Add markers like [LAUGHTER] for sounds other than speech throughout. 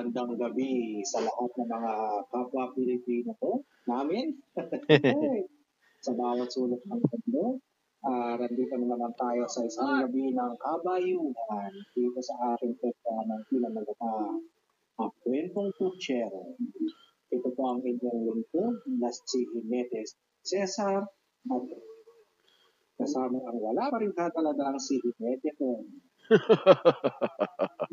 magandang gabi sa lahat ng mga kapwa Pilipino ko, namin. [LAUGHS] sa bawat sulok ng mundo. Uh, nandito na naman tayo sa isang gabi ng kabayuhan dito sa ating programa ng pinamagata ang kwentong kutsero. Ito po ang inyong lingkod na si Jimenez Cesar at kasama ang wala pa rin katalagang si Jimenez [LAUGHS]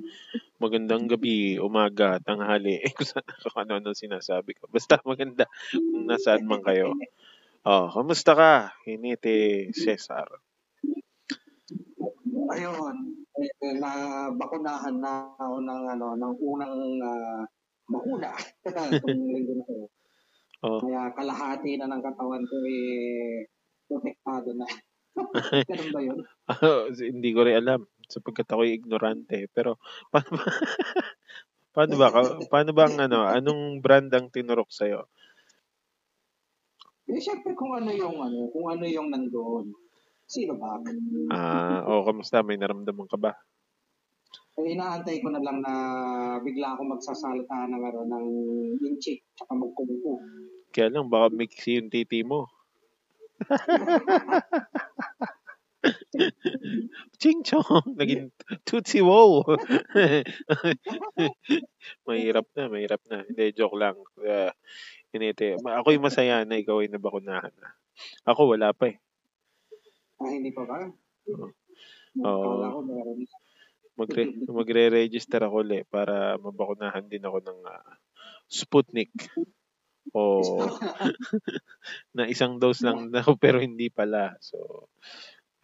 Magandang gabi, umaga, tanghali, eh, [LAUGHS] kung, kung ano-ano sinasabi ko. Basta maganda kung nasaan man kayo. Oh, kamusta ka? Hiniti Cesar. Ayun, eh, na bakunahan na ako ng ano ng unang uh, bakuna. [LAUGHS] Oh. Kaya kalahati na ng katawan ko eh protektado na. Ganun ba yun? hindi ko rin alam sapagkat ako'y ignorante. Pero [LAUGHS] paano ba, paano ba, [LAUGHS] paano ba ang ano, anong brand ang tinurok sa'yo? Eh, syempre kung ano yung ano, kung ano yung nandoon. Sino ba? Ah, oh, kamusta? May naramdaman ka ba? Eh, inaantay ko na lang na bigla ako magsasalita ng ano, ng inchik, tsaka magkumpo. Kaya lang, baka mixi yung titi mo. [LAUGHS] [LAUGHS] Ching chong, naging tootsie wow. [LAUGHS] mahirap na, mahirap na. Hindi, joke lang. Uh, inite. Ako'y masaya na ikaw ay nabakunahan na. Ako, wala pa eh. Ah, hindi pa ba? Oo. Oh. Magre magre-register ako ulit para mabakunahan din ako ng uh, Sputnik. O [LAUGHS] na isang dose lang daw pero hindi pala. So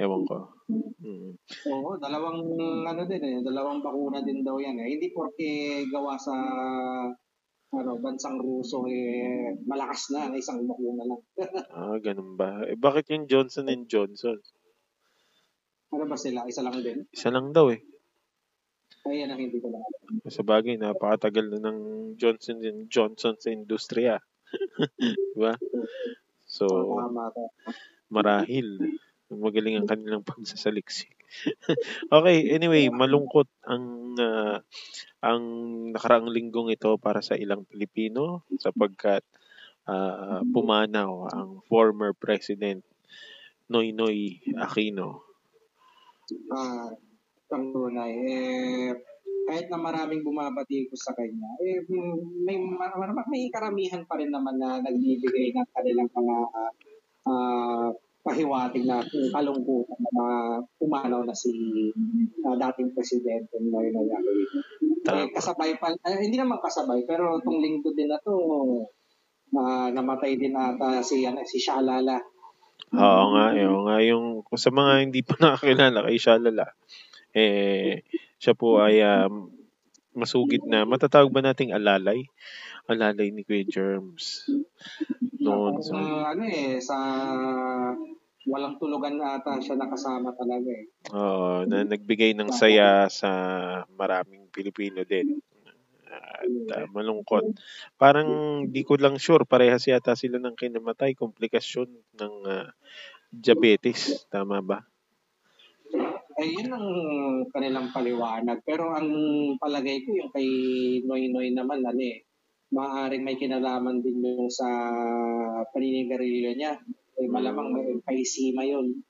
Ewan ko. Mm. Oo, dalawang ano din eh, dalawang bakuna din daw yan eh. Hindi porke gawa sa ano, bansang Ruso eh malakas na, isang bakuna lang. [LAUGHS] ah, ganun ba? Eh bakit yung Johnson and Johnson? Ano ba sila? Isa lang din? Isa lang daw eh. Ay, yan ang hindi ko lang. Sa bagay, napakatagal na ng Johnson and Johnson sa industriya. [LAUGHS] diba? So, marahil magaling ang kanilang [LAUGHS] pagsasaliksik. okay, anyway, malungkot ang uh, ang nakaraang linggong ito para sa ilang Pilipino sapagkat uh, pumanaw ang former president Noynoy Aquino. Ah, uh, tunay eh kahit na maraming bumabati ko sa kanya, eh, may, may, may karamihan pa rin naman na nagbibigay ng kanilang mga uh, pahiwatig na kalungkutan na mga pumanaw na si uh, dating presidente Noy Noyari. Eh, kasabay pa, eh, hindi naman kasabay, pero itong linggo din na to, uh, namatay din ata si, ano, si Shalala. Oo nga, yung, nga, yung sa mga hindi pa [LAUGHS] nakakilala kay Shalala, eh, siya po ay um, masugid na, matatawag ba nating alalay? Alalay ni Kuya Germs. Noon. Sa, uh, ano eh, sa walang tulugan na ata siya nakasama talaga eh. Oo, na nagbigay ng saya sa maraming Pilipino din. At uh, malungkot. Parang di ko lang sure, parehas yata sila ng kinamatay, komplikasyon ng uh, diabetes. Tama ba? Eh, yun ang kanilang paliwanag. Pero ang palagay ko, yung kay Noy Noy naman, ano eh, maaaring may kinalaman din yung sa paninigarilyo niya eh, malamang may emphysema yun.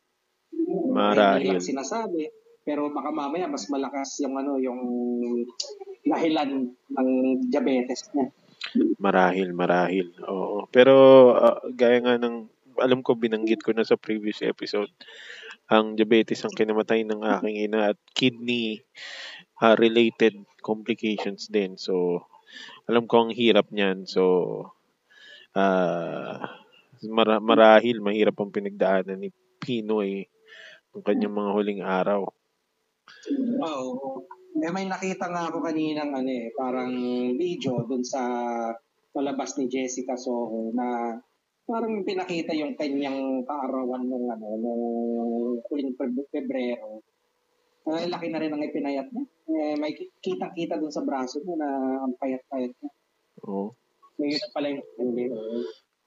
Marahil. Hindi sinasabi. Pero baka mamaya mas malakas yung ano yung dahilan ng diabetes niya. Marahil, marahil. Oo. Pero uh, gaya nga ng alam ko binanggit ko na sa previous episode ang diabetes ang kinamatay ng aking ina at kidney uh, related complications din. So alam ko ang hirap niyan. So uh, Mara- marahil mahirap ang pinagdaanan ni Pinoy ng kanyang mga huling araw. Oo. Oh, eh, may nakita nga ako kanina ano eh, parang video dun sa palabas ni Jessica Soho na parang pinakita yung kanyang kaarawan nung ano nung huling Pebrero. Uh, laki na rin ang ipinayat niya. Eh, may kitang-kita dun sa braso mo na ang payat-payat niya. Oo. Oh. May yun pala yung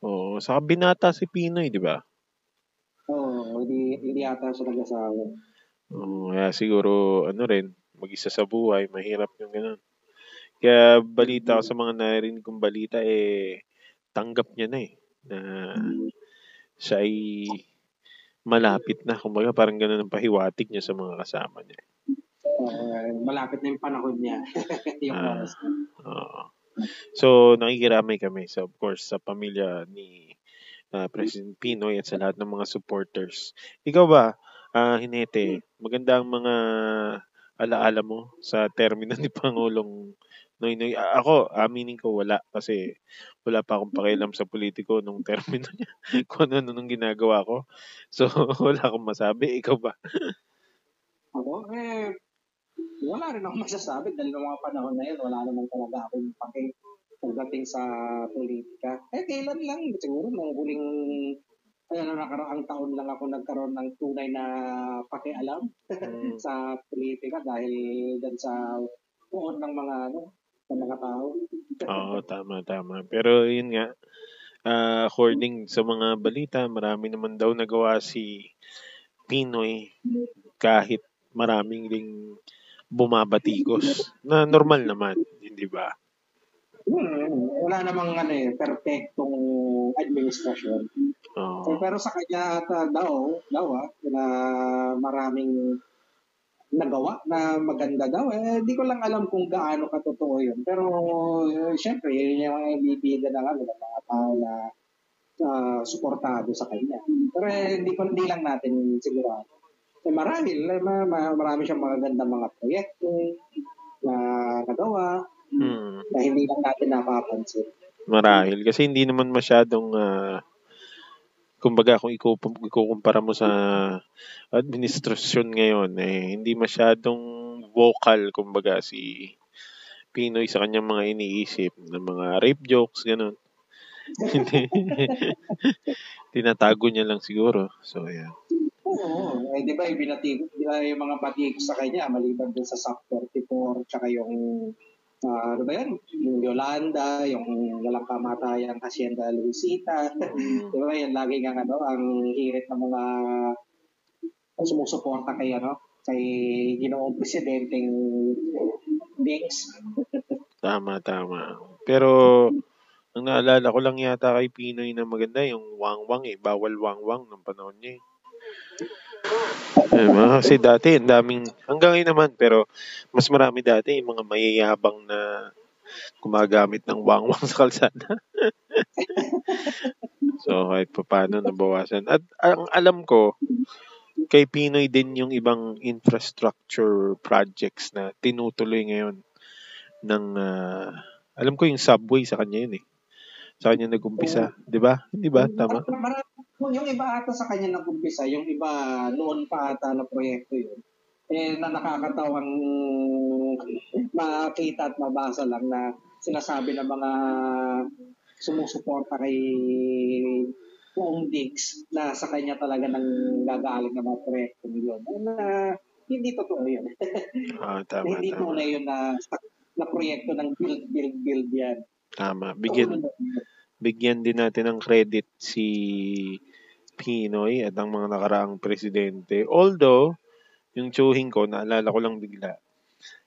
Oo, saka binata si Pinoy, di ba? Oo, hindi, hindi ata siya nag-asawa. Oo, kaya siguro, ano rin, mag-isa sa buhay, mahirap yung ganun. Kaya balita ko sa mga narinig kong balita, eh, tanggap niya na eh. Na siya ay malapit na. Kumbaga parang ganun ang pahiwatig niya sa mga kasama niya. Uh, malapit na yung panahon niya. [LAUGHS] yung uh. Uh, so, nakikiramay kami. So, of course, sa pamilya ni uh, President Pinoy at sa lahat ng mga supporters. Ikaw ba, uh, Hinete, maganda ang mga alaala mo sa termino ni Pangulong Noy Noy. Ako, aminin ko wala kasi wala pa akong pakialam sa politiko nung termino niya. [LAUGHS] Kung ano nung ginagawa ko. So, [LAUGHS] wala akong masabi. Ikaw ba? Ako, eh, wala rin akong masasabi dahil ng mga panahon na yun, wala naman talaga akong paki pagdating sa politika. Eh, kailan lang, siguro nung huling ano, nakaraang taon lang ako nagkaroon ng tunay na pakialam mm. [LAUGHS] sa politika dahil dan sa puon ng mga ano, ng mga tao. Oo, tama, tama. Pero yun nga, uh, according sa mga balita, marami naman daw nagawa si Pinoy kahit maraming ding bumabatikos na normal naman, hindi ba? Hmm, wala namang ano eh, perfectong administrasyon. Oh. So, pero sa kanya at uh, daw, daw ah, na maraming nagawa na maganda daw. Eh, di ko lang alam kung gaano katotoo yun. Pero, uh, syempre, yun yung mga ibibida ng ano, ng mga tao na uh, suportado sa kanya. Pero eh, hindi, ko, hindi lang natin sigurado. Eh, marahil, eh, marami siyang magagandang mga proyekto na nagawa, Hmm. Na hindi lang natin napapansin. Marahil. Kasi hindi naman masyadong, uh, kumbaga kung ikukumpara mo sa administrasyon ngayon, eh, hindi masyadong vocal, kumbaga, si Pinoy sa kanyang mga iniisip ng mga rape jokes, ganun. [LAUGHS] [LAUGHS] Tinatago niya lang siguro. So, yeah. Oo. Eh, di ba, ibinati, di ba yung mga batik sa kanya, maliban din sa SAP 34, tsaka yung uh, ano ba yan? Yung Yolanda, yung walang kamatayang Hacienda Luisita. Mm. [LAUGHS] Di ba yan lagi nga ano, ang hirit ng mga sumusuporta kay ano, kay ginoong presidenteng Dings. [LAUGHS] tama, tama. Pero ang naalala ko lang yata kay Pinoy na maganda yung wang-wang eh. Bawal wang-wang ng panahon niya eh. Diba? Kasi dati, ang daming, hanggang ngayon naman, pero mas marami dati yung mga mayayabang na gumagamit ng wangwang sa kalsada. [LAUGHS] so, kahit pa paano nabawasan. At ang alam ko, kay Pinoy din yung ibang infrastructure projects na tinutuloy ngayon ng, uh, alam ko yung subway sa kanya yun eh. Sa kanya nag-umpisa, di ba? Hindi ba? Tama? yung iba ata sa kanya nag-umpisa, yung iba noon pa ata na proyekto yun, eh na nakakatawang makita at mabasa lang na sinasabi ng mga sumusuporta kay Poong Diggs na sa kanya talaga nang gagaling ng mga proyekto yun. Na hindi totoo yun. ah, tama, [LAUGHS] hindi tama. tunay yun na, na proyekto ng build, build, build yan. Tama. Bigyan, bigyan din natin ng credit si Pinoy at ang mga nakaraang presidente. Although, yung tsuhing ko, naalala ko lang bigla,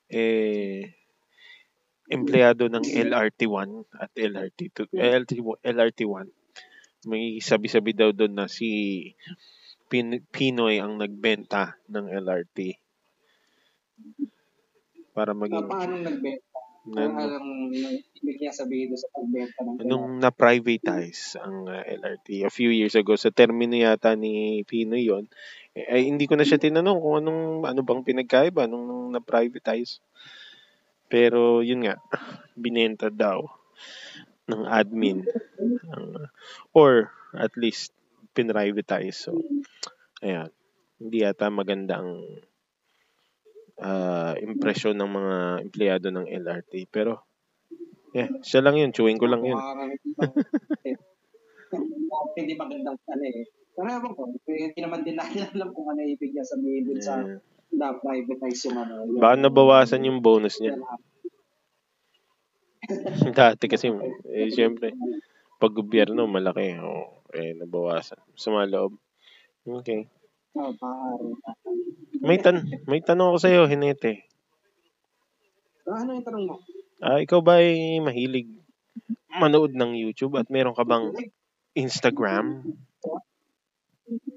eh, empleyado ng LRT1 at LRT2, LRT, LRT1. May sabi-sabi daw doon na si Pin, Pinoy ang nagbenta ng LRT. Para maging... Paano nagbenta? Na, Anong ibig niya sabihin sa pagbenta ng Nung na-privatize ang uh, LRT a few years ago sa termino yata ni Pino yon eh, ay hindi ko na siya tinanong kung anong ano bang pinagkaiba nung, nung na-privatize. Pero yun nga, binenta daw ng admin uh, or at least pinrivatize. So, ayan. Hindi yata maganda ang uh, impresyon ng mga empleyado ng LRT. Pero, yeah, siya lang yun. Chewing ko lang yun. [LAUGHS] Hindi magandang ano eh. Pero ewan ko, hindi naman din natin alam [LAUGHS] kung ano ibig niya sabihin dun sa na privatize yung ano. Yung, Baka nabawasan yung bonus niya. [LAUGHS] Dati kasi, eh, siyempre, pag gobyerno, malaki. O, oh, eh, nabawasan. Sa mga loob. Okay. Oh. May tan may tanong ako sa iyo, Hinete. Ah, ano yung tanong mo? Ah, ikaw ba ay mahilig manood ng YouTube at meron ka bang Instagram?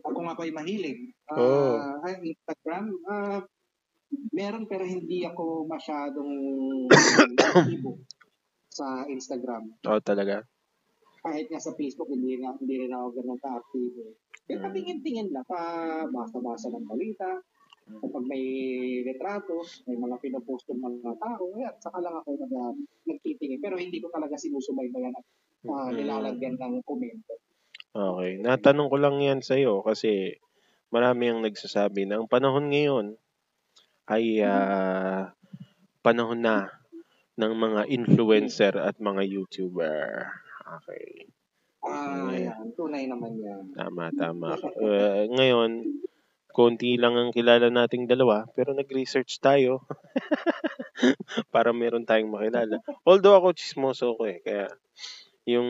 Ako nga pa ay mahilig. Oh. Ah, ay, Instagram, ah, meron pero hindi ako masyadong aktibo [COUGHS] sa Instagram. Oo, talaga. Kahit nga sa Facebook, hindi, nga, hindi rin ako ganun ka-active. Mm. patingin-tingin lang, pa basa-basa ng balita. Kapag may retrato, may mga pinopost ng mga tao, yan, saka lang ako nag, nagtitingin. Pero hindi ko talaga sinusubaybayan at uh, nilalagyan ng komento. Okay. Natanong ko lang yan sa'yo kasi marami ang nagsasabi na ang panahon ngayon ay ah, panahon na ng mga influencer at mga YouTuber. Okay. Ah, Mm. yan. Tunay naman yan. Tama, tama. Uh, ngayon, konti lang ang kilala nating dalawa, pero nag-research tayo [LAUGHS] para meron tayong makilala. Although ako chismoso ko eh, kaya yung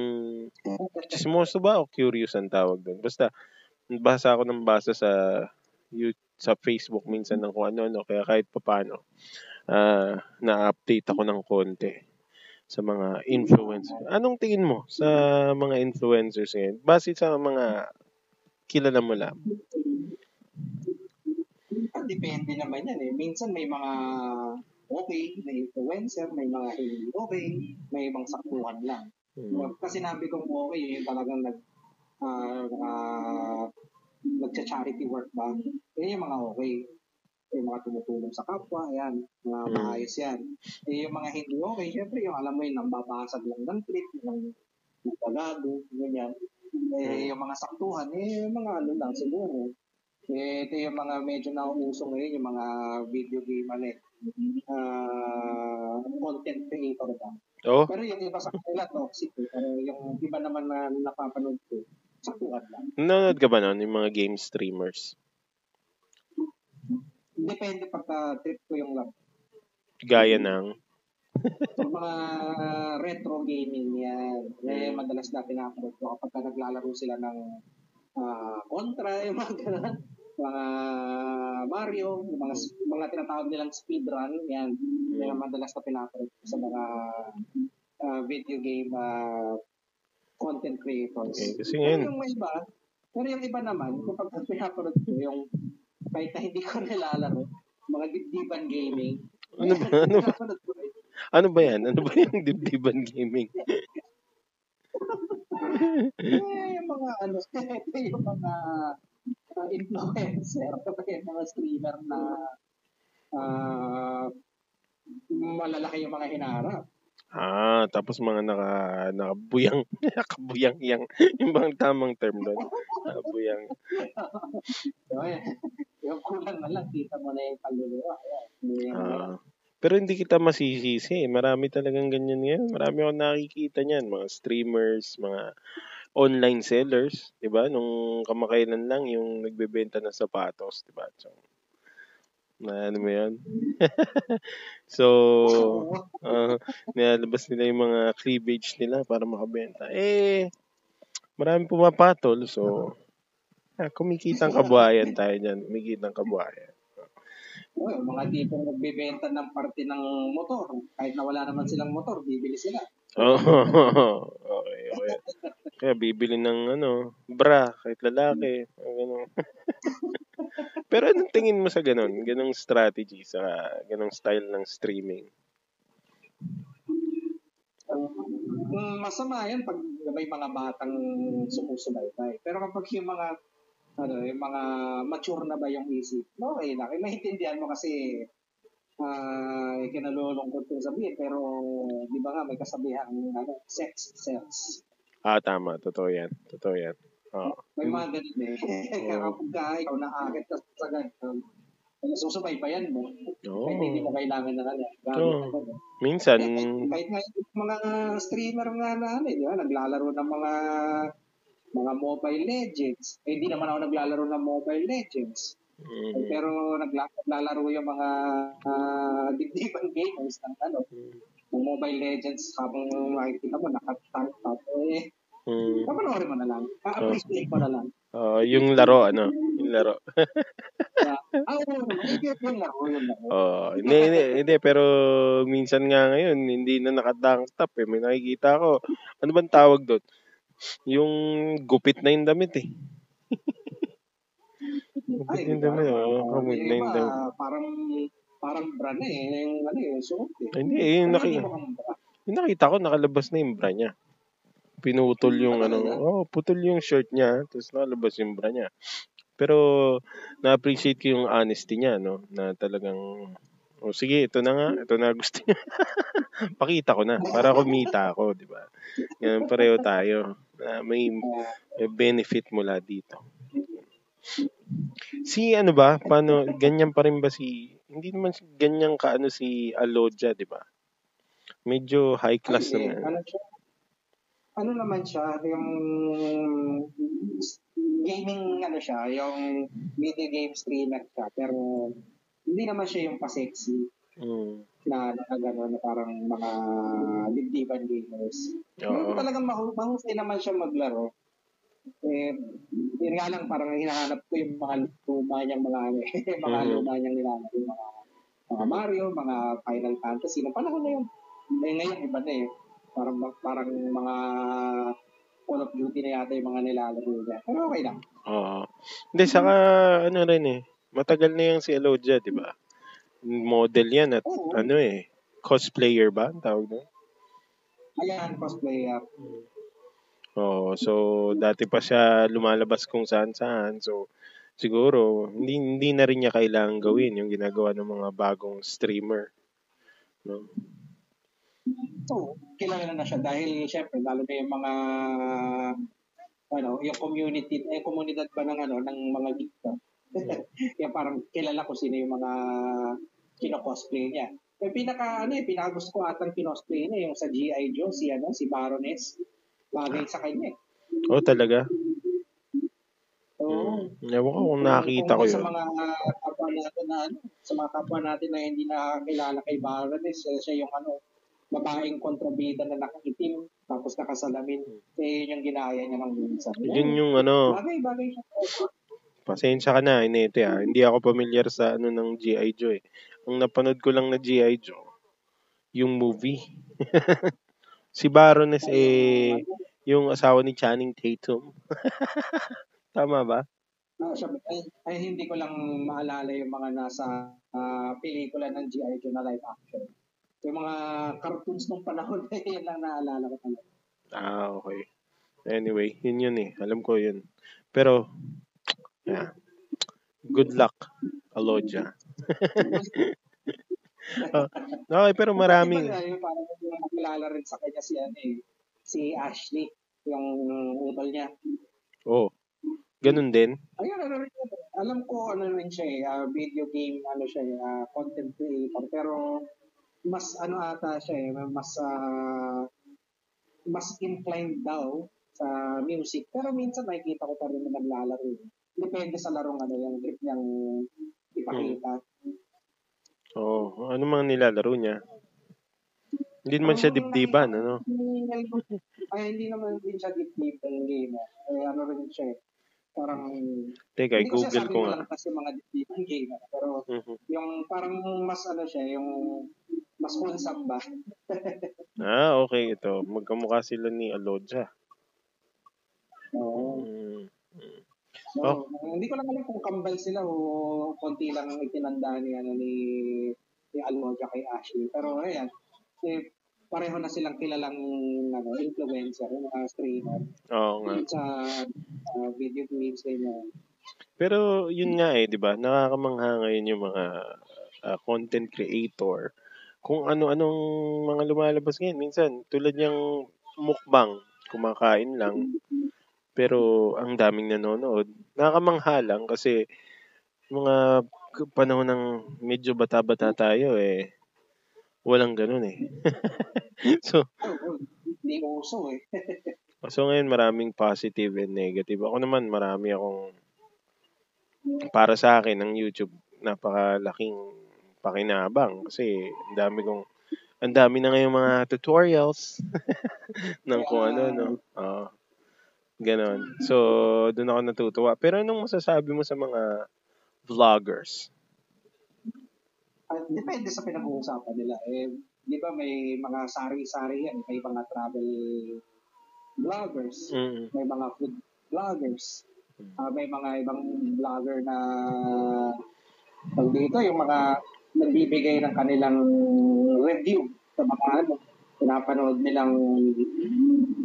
chismoso ba o curious ang tawag doon? Basta, basa ako ng basa sa you- sa Facebook minsan ng kung ano-ano, kaya kahit papano, ah na-update ako ng konti sa mga influencer. Anong tingin mo sa mga influencers ngayon? Base sa mga kilala mo lang. Depende naman yan eh. Minsan may mga okay na influencer, may mga hindi okay, may ibang saktuhan lang. Hmm. Kasi sinabi kong okay, yung talagang nag uh, uh, nagcha-charity work ba? Yan yung mga okay. Yung mga tumutulong sa kapwa, yan. Mga Mm. maayos yan. Eh, yung mga hindi okay, syempre yung alam mo yung nambabasag lang ng clip, yung nagpagago, ganyan. Eh, yung mga saktuhan, eh, yung mga ano lang siguro. Eh, ito yung mga medyo nauuso ngayon, yung mga video game, ano eh, ah, content creator ba? Oh, Pero yung iba sa kanila toxic eh. Pero yung iba naman na napapanood ko, saktuhan lang. nanonood ka ba nun? Yung mga game streamers? Depende pagka trip ko yung lab. Gaya ng... [LAUGHS] Yung mga retro gaming yan, eh, Mm. madalas na pinapanood ko kapag ka naglalaro sila ng ah, Contra, [LAUGHS] yung mga ganun. mga Mario, yung mga, mga tinatawag nilang speedrun, yan. Yan ang madalas na pinapanood ko sa mga ah, video game ah, content creators. Okay, kasi Pero ngayon, yung may iba, pero yung iba naman, kapag pinapanood ko yung kahit na hindi ko nilalaro, mga dibdiban gaming. Ano ba? Ano ba? Ano ba yan? Ano ba yung dibdiban gaming? Eh, yung mga ano, [LAUGHS] yung mga uh, influencer, [LAUGHS] yung mga streamer na ah malalaki yung mga hinarap. Ah, tapos mga naka, nakabuyang, [LAUGHS] nakabuyang yang. Yung bang tamang term doon? Nakabuyang. Yung kulang na lang, kita mo na yung kaluluwa. Ah. Pero hindi kita masisisi. Marami talagang ganyan ngayon. Marami akong nakikita niyan. Mga streamers, mga online sellers. 'di ba Nung kamakailan lang yung nagbebenta ng sapatos. 'di ba So, na ano mo yun? [LAUGHS] so, ah, nilalabas nila yung mga cleavage nila para makabenta. Eh, maraming pumapatol. So, ah, kumikitang kabuhayan tayo dyan. Kumikitang kabuhayan. Oh, yung mga tipong nagbebenta ng parte ng motor. Kahit na wala naman silang motor, bibili sila. [LAUGHS] Oh, okay, okay. Kaya bibili ng ano, bra, kahit lalaki. Ganun. [LAUGHS] Pero anong tingin mo sa ganun? Ganong strategy sa ganong style ng streaming? Masama yan pag may mga batang sumusubaybay. Pero kapag yung mga ano, yung mga mature na ba yung isip, okay lang. Eh, maintindihan mo kasi ah kinalulungkot kong sabihin, pero di ba nga may kasabihan ano, sex sells. Ah, tama. Totoo yan. Totoo yan. Oo. May mga ganun eh. Kaya kapag ka ikaw naakit ka sa ganun, susubaybayan mo. Oo. Kahit hindi mo kailangan na gamit Oo. ka? Minsan, kahit nga yung mga streamer nga na ano, eh, di ba, naglalaro ng mga mga Mobile Legends. Eh, hindi naman ako naglalaro ng Mobile Legends. Eh, mm, pero nagla- naglalaro yung mga uh, dibdiban gamers ng ano, ng Mobile Legends habang makikita mo, nakatank up. Eh, mm, papanoorin mo na lang. A-appreciate mo na lang. ah, yung laro, ano? Yung laro. [LAUGHS] Ah, oo, yun lang, yun lang. Oh, hindi, hindi, hindi, pero minsan nga ngayon, hindi na naka-dunk top eh. May nakikita ako. Ano bang tawag doon? Yung gupit na yung damit eh. gupit Ay, na yung damit. parang, Oh, gupit na yung damit. parang, parang bra na eh, yung, ano yung suot eh. Hindi, eh, yung, Pero naki, hindi mukhang bra. yung nakita ko, nakalabas na yung bra niya. Pinutol yung ano, oh, putol yung shirt niya, tapos nakalabas yung bra niya. Pero na-appreciate ko yung honesty niya, no, na talagang Oh, sige, ito na nga. Ito na gusto niya. [LAUGHS] Pakita ko na para kumita ako, di ba? Yan, pareho tayo. Na may, may benefit mula dito. Si ano ba? Paano, ganyan pa rin ba si, hindi naman si- ganyan ka ano si Alodia, di ba? Medyo high class Ay, eh, naman. ano siya? Ano naman siya, yung gaming ano siya, yung video game streamer siya, pero hindi naman siya yung pa-sexy Mm. na, na gano'n, na parang mga dibdiban gamers. Yung talagang mahu- mahusay naman siya maglaro. Eh, yun nga lang, parang hinahanap ko yung mga luma niyang mga, ano [LAUGHS] mga Mhm. luma niyang nilalaro, yung mga, mga Mario, mga Final Fantasy, nung panahon na yun. Eh, ngayon, iba na eh. Parang, parang mga Call of Duty na yata yung mga nilalaro niya. Pero okay lang. Oo. Hindi, saka ano rin eh. Matagal na yung si Alodia, di ba? Model yan at Oo. ano eh. Cosplayer ba? Ang tawag doon? Ayan, cosplayer. Oo. So, dati pa siya lumalabas kung saan-saan. So, siguro, hindi, hindi na rin niya kailangan gawin yung ginagawa ng mga bagong streamer. No? So, kilala na siya dahil syempre lalo na yung mga ano, yung community, eh, komunidad ba ng ano, ng mga geek ba? yung parang kilala ko sino yung mga kino-cosplay niya. Yung pinaka, ano eh, pinaka gusto ko atang kinosplay niya, yung sa G.I. Joe, si ano, si Baroness. Bagay sa kanya eh. Oo, talaga. Oo. Mm. Ewan ko kung nakakita ko yun. Sa mga kapwa natin na ano, sa mga kapwa natin na hindi nakakilala kay Baroness, eh, siya yung ano, babaeng kontrabida na nakaitim, tapos nakasalamin. Eh, yun yung ginaya niya ng minsan. Yun yung ano, Bagay, bagay siya. pasensya ka na, inete ah. Hindi ako familiar sa ano ng G.I. Joe eh. Ang napanood ko lang na G.I. Joe, yung movie. [LAUGHS] si Baroness eh, yung asawa ni Channing Tatum. [LAUGHS] Tama ba? Ah, siya, ay, ay, hindi ko lang maalala yung mga nasa ah, pelikula ng G.I. Joe na live action. Yung mga cartoons nung panahon, [LAUGHS] yun lang naalala ko talaga. Ah, okay. Anyway, yun yun eh. Alam ko yun. Pero, yeah. Good luck, Alodia. Ah, [LAUGHS] okay, pero maraming... Parang nakilala rin sa kanya si, ano, eh, si Ashley, yung utol niya. Oh, ganun din. Ayun, ano rin yun. Alam ko ano rin siya eh, ah, video game, ano siya eh, ah, content creator. Pero mas ano ata siya eh, mas ah, mas inclined daw sa music. Pero minsan nakikita ko pa rin na naglalaro. Depende sa larong ano, yung grip niyang ipakita. Oh, ano mga nilalaro niya? Hindi naman siya dibdiban, ano? [LAUGHS] Ay, hindi naman din siya deep-deep ng game. eh. Eh, ano rin siya eh. Parang, Teka, hindi ko Google ko nga. lang kasi mga ng game. eh. Pero Mhm. yung parang mas ano siya, yung mas wholesome ba? [LAUGHS] Ah, okay, ito. Magkamukha sila ni Alodia. Oo. Mm. So, Oh. hindi ko lang alam kung kambal sila o konti lang itinanda ni ano ni ni Almoja kay Ashley. Pero ayan, eh, pareho na silang kilalang ano, influencer, mga streamer Oo nga. sa ah, video games ganyan. Pero yun nga eh, 'di ba? Nakakamangha ngayon yung mga ah, content creator kung ano-anong mga lumalabas ngayon. Minsan, tulad yung mukbang, kumakain lang, pero ang daming nanonood. Nakakamangha lang kasi mga panahon ng medyo bata-bata tayo eh, walang ganun eh. [LAUGHS] so, hindi uso eh. [LAUGHS] So ngayon maraming positive and negative. Ako naman marami akong para sa akin ang YouTube napakalaking pakinabang kasi ang dami kong ang dami na ngayong mga tutorials [LAUGHS] ng kung ano no. Oo. ganon. So doon ako natutuwa. Pero anong masasabi mo sa mga vloggers? Uh, depende sa pinag-uusapan nila. Eh, di ba may mga sari-sari yan, may mga travel vloggers, Mm. may mga food vloggers, uh, may mga ibang vlogger na pag dito, yung mga nagbibigay ng kanilang review sa mga ano, pinapanood nilang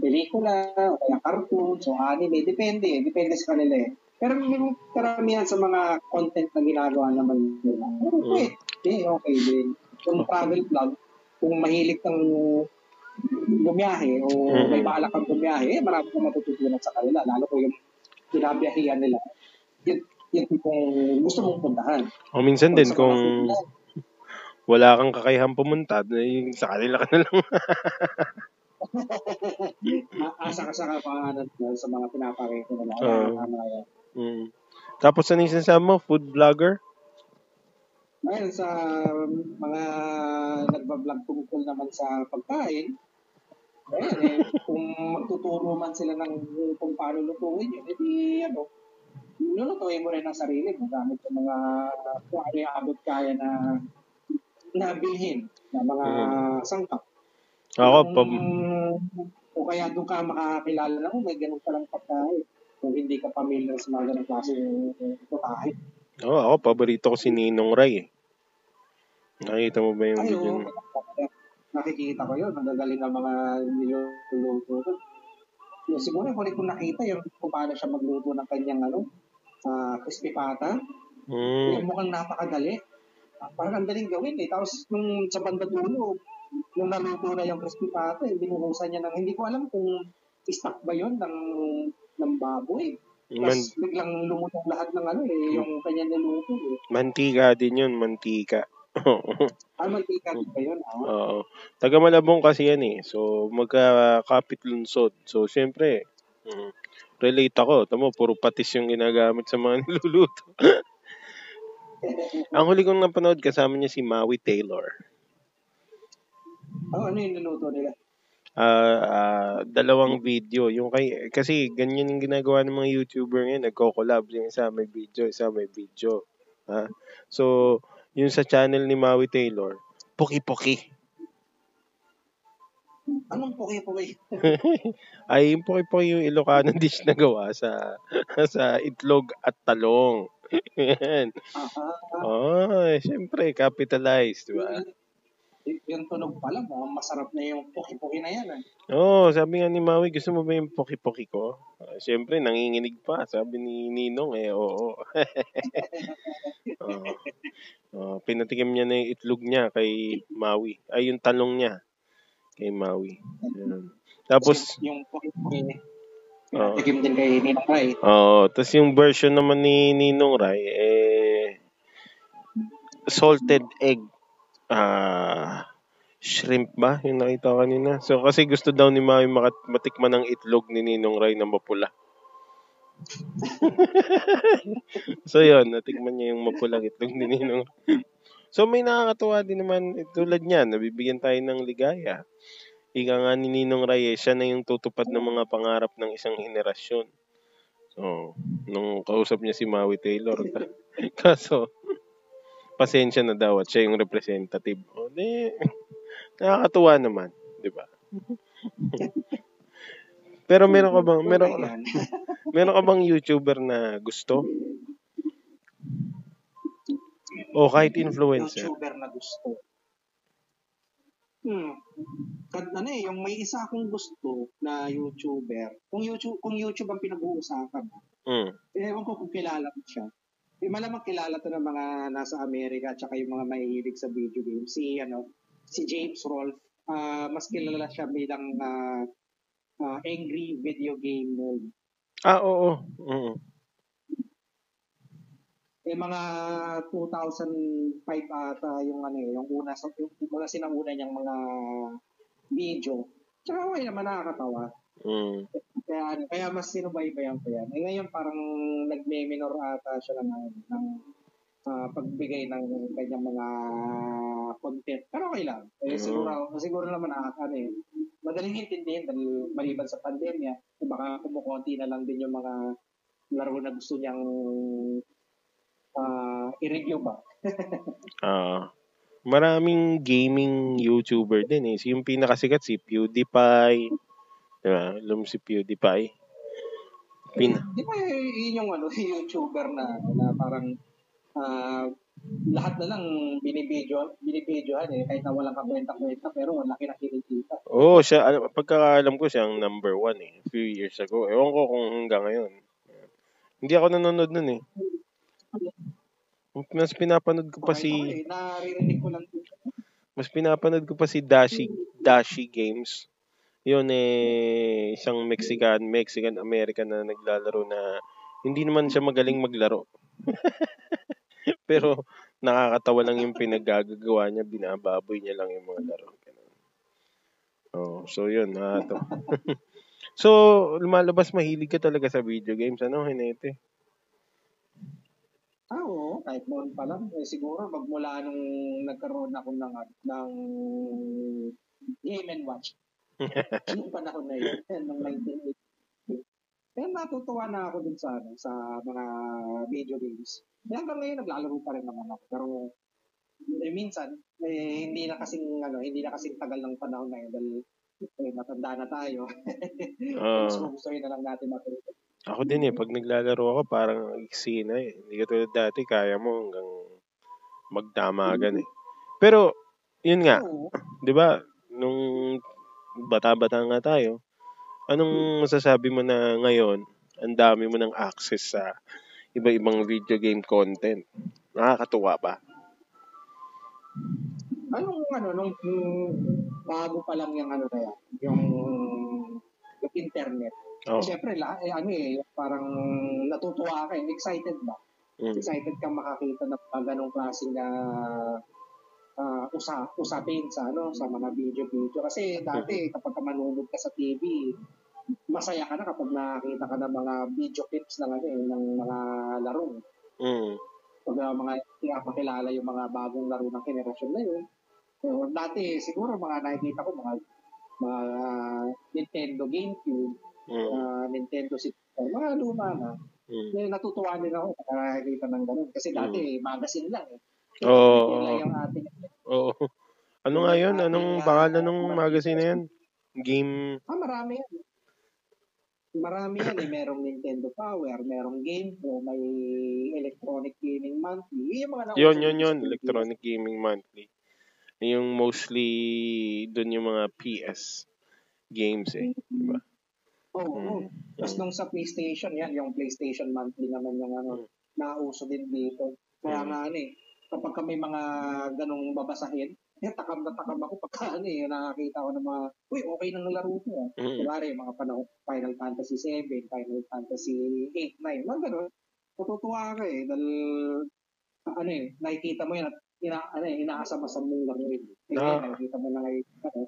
pelikula, o kaya cartoons, o anime, depende, depende sa kanila eh. Pero yung karamihan sa mga content na ginagawa naman nila, okay, okay, okay din. Kung travel vlog, kung mahilig kang bumiyahe o Mm. may balak kang bumiyahe, eh, marami kang matututunan sa kanila, lalo ko yung binabiyahian nila. Yun, yun kung gusto mong puntahan. O minsan din mga kung vlog, wala kang kakayahang pumunta, eh, sa kanila ka na lang. [LAUGHS] a- asa ka sa kapanganan sa mga pinapakita nila. Oo. Mm. Tapos ano yung sinasabi mo? Food vlogger? Ngayon sa mga nagbablog tungkol naman sa pagkain, ayan eh, kung magtuturo man sila ng kung paano lutuin yun, edi ano, lulutuin mo rin ang sarili mo gamit yung mga kung ano yung abot kaya na nabilhin na mga sangkap. Ako, Kung, pab- o kaya doon ka makakilala na, oh, may ganun palang pagkain. Kung hindi ka pamilyar sa mga ganung klase pagkain. Oo, ako, paborito ko si Ninong Ray. eh. Nakita mo ba yung Ay, video oo. Nakikita ko yun. Nagagaling ng mga niluluto ko. Yung siguro yung huli kong nakita yung kung paano siya magluto ng kanyang ano, ah crispy pata. Mm. Yung mukhang napakadali. Ah, parang ang daling gawin eh. Tapos nung sa banda dulo, nung naluto na yung crispy pata, eh, binuhusan niya ng, hindi ko alam kung stock ba yun ng, ng baboy. Man- Tapos biglang lumutong lahat ng ano eh, yung kanya niluto eh. mantika din yun, mantika. [LAUGHS] Ah, mantika din ba yun? Ah, Oo. Taga Malabong kasi yan eh. So, magkakapit lunsod. So, syempre, mm, relate ako. Tamo, puro patis yung ginagamit sa mga [LAUGHS] niluluto. [LAUGHS] Ang huli kong napanood, kasama niya si Maui Taylor. oh, ano yung niluto nila? Ah, ah, dalawang video. Yung kay, kasi ganyan yung ginagawa ng mga YouTuber ngayon. Nagko-collab. Yung isa may video, isa may video. Ha? So, yung sa channel ni Maui Taylor, Poki-Poki. Anong poke-poke? [LAUGHS] ay yung poki-poki yung Ilocano [LAUGHS] dish na gawa sa sa itlog at talong. [LAUGHS] Yan. Ah, Oh, syempre, capitalized, di ba? Yung tunog pala, mukhang masarap na yung poke-poke na yan. Eh. Oo, oh, sabi nga ni Maui, gusto mo ba yung poki-poki ko? Ah, syempre, nanginginig pa. Sabi ni Ninong, eh, oo. [LAUGHS] Oo. Oh, pinatikim niya na yung itlog niya kay Maui. Ay, yung talong niya kay Maui. Yan. Tapos, yung poke-poke, Oo. tikim din kay Ninong Rai. Oo, tapos yung version naman ni Ninong Rai, eh, salted egg, ah, shrimp ba? Yung nakita kanina. So, kasi gusto daw ni Mami matikman ng itlog ni Ninong Rai na mapula. [LAUGHS] so, yun, natikman niya yung mapulang itlog ni Ninong So, may nakakatuwa din naman, eh, tulad niyan, nabibigyan tayo ng ligaya. Ika nga ni Ninong Ray, eh, siya na yung tutupad ng mga pangarap ng isang henerasyon. So, nung kausap niya si Maui Taylor, ka- [LAUGHS] kaso, pasensya na daw at siya yung representative. O, di, nakakatuwa naman, di ba? [LAUGHS] Pero meron ka bang, meron, ka- meron ka bang YouTuber na gusto? O kahit influencer? YouTuber na gusto. Hmm. Kad, ano eh, yung may isa akong gusto na YouTuber. Kung YouTube, kung YouTube ang pinag-uusapan, Mm. ewan ko kung kilala mo siya. Eh, malamang kilala to ng mga nasa Amerika at saka yung mga mahilig sa video games. Si, ano, si James Rolfe. Ah, mas kilala siya bilang ah, ah, angry video game nerd. Ah, oo. oo. Eh, mga 2005 ata yung ano eh, yung una, sa- yung mga sinauna niyang mga video. Tsaka okay naman nakakatawa. Mm. Kaya, kaya mas sinubaybayan ko yan. Eh ngayon parang nagme-minor ata siya ng, ng ah, pagbigay ng kanyang mga content. Pero okay lang. Eh, Mm. siguro, siguro naman ah, ano eh, madaling intindihin dahil maliban sa pandemya, baka kumukonti na lang din yung mga laro na gusto niyang ah, i-review ba? [LAUGHS] Ah, maraming gaming YouTuber din eh. Yung pinakasikat si PewDiePie. Diba? Alam mo si PewDiePie. Pin Di ba yun yung ano, [LAUGHS] YouTuber na, na parang ah, lahat na lang binibidyo, binibidyohan eh, kahit na walang kakwenta-kwenta, pero laki na kinikita. Oo, oh, siya, alam, pagkakaalam ko siya ang number one eh, a few years ago. Ewan ko kung hanggang ngayon. Hindi ako nanonood nun eh. Mas pinapanood ko pa Okay, si okay, naririnig ko lang. mas pinapanood ko pa si Dashi Dashi Games. Yun eh isang Mexican Mexican American na naglalaro na hindi naman siya magaling maglaro. [LAUGHS] Pero nakakatawa lang yung pinaggagawa niya, binababoy niya lang yung mga laro. Oh, so yun, na to. [LAUGHS] so, lumalabas mahilig ka talaga sa video games, ano, Hinete? Ah, oo, kahit noon pa lang, eh, siguro magmula nung nagkaroon ako ng, ng Game and Watch. [LAUGHS] Yung panahon na yun, nung 1980. Kaya natutuwa na ako dun sa, ano, sa mga video games. Kaya hanggang ngayon, naglalaro pa rin naman ako. Pero, eh, minsan, eh, hindi na kasing, ano, hindi na kasing tagal ng panahon na yun dahil eh, matanda na tayo. [LAUGHS] Ah. Mas gustuhin na lang natin matuto. Ako din eh, pag naglalaro ako, parang iksi na eh. Hindi ka tulad dati, kaya mo hanggang magdamagan eh. Pero, yun nga, di ba, nung bata-bata nga tayo, anong masasabi mo na ngayon, ang dami mo ng access sa iba-ibang video game content? Nakakatuwa ba? Anong ano, nung, nung bago pa lang yung ano na yan, yung, yung internet. Oh. Siyempre, la, eh, ano eh, parang natutuwa ka eh, excited ba? Mm. Excited kang makakita ng ganong klaseng na ah, usa, usapin sa ano sa mga video-video. Kasi dati, kapag ka manonood ka sa TV, masaya ka na kapag nakakita ka ng mga video clips ng, ano, eh, ng mga laro. Mm. pag uh, mga pinapakilala yung mga bagong laro ng generasyon na yun. So, dati siguro mga nakikita ko mga mga Nintendo GameCube, Mm. uh, Nintendo 64, mga luma na. Mm. Natutuwa din ako pag nakikita ng ganun. Kasi dati, magazine lang eh. Oo. Yung ating Oo. Ano nga yun? Anong pangalan ng magazine na yan? Game... Ah, marami yan. Marami yan eh. Merong Nintendo Power, merong Game Pro, may Electronic Gaming Monthly. Yung mga nauso Yun, yun, yun. Electronic Gaming Monthly. Yung mostly dun yung mga PS games eh. Diba? Oo. oo. Mm. Tapos nung sa PlayStation, yan, yung PlayStation Monthly naman yung ano, nauso din dito. Kaya Mm. nga ano eh, kapag ka may mga ganong babasahin, eh, takam na takam ako pagka [LAUGHS] ano eh, nakakita ko ng mga, uy, okay na nalaro ko. ah. Mm. Kunwari, mga panahon, Final Fantasy 7, Final Fantasy 8, 9, mga ganon. Tututuwa ka eh, dahil, ano eh, nakikita mo yan at ina, ano eh, inaasam-asam mong laruin. Eh, Ah. nakikita mo na ngayon, ano,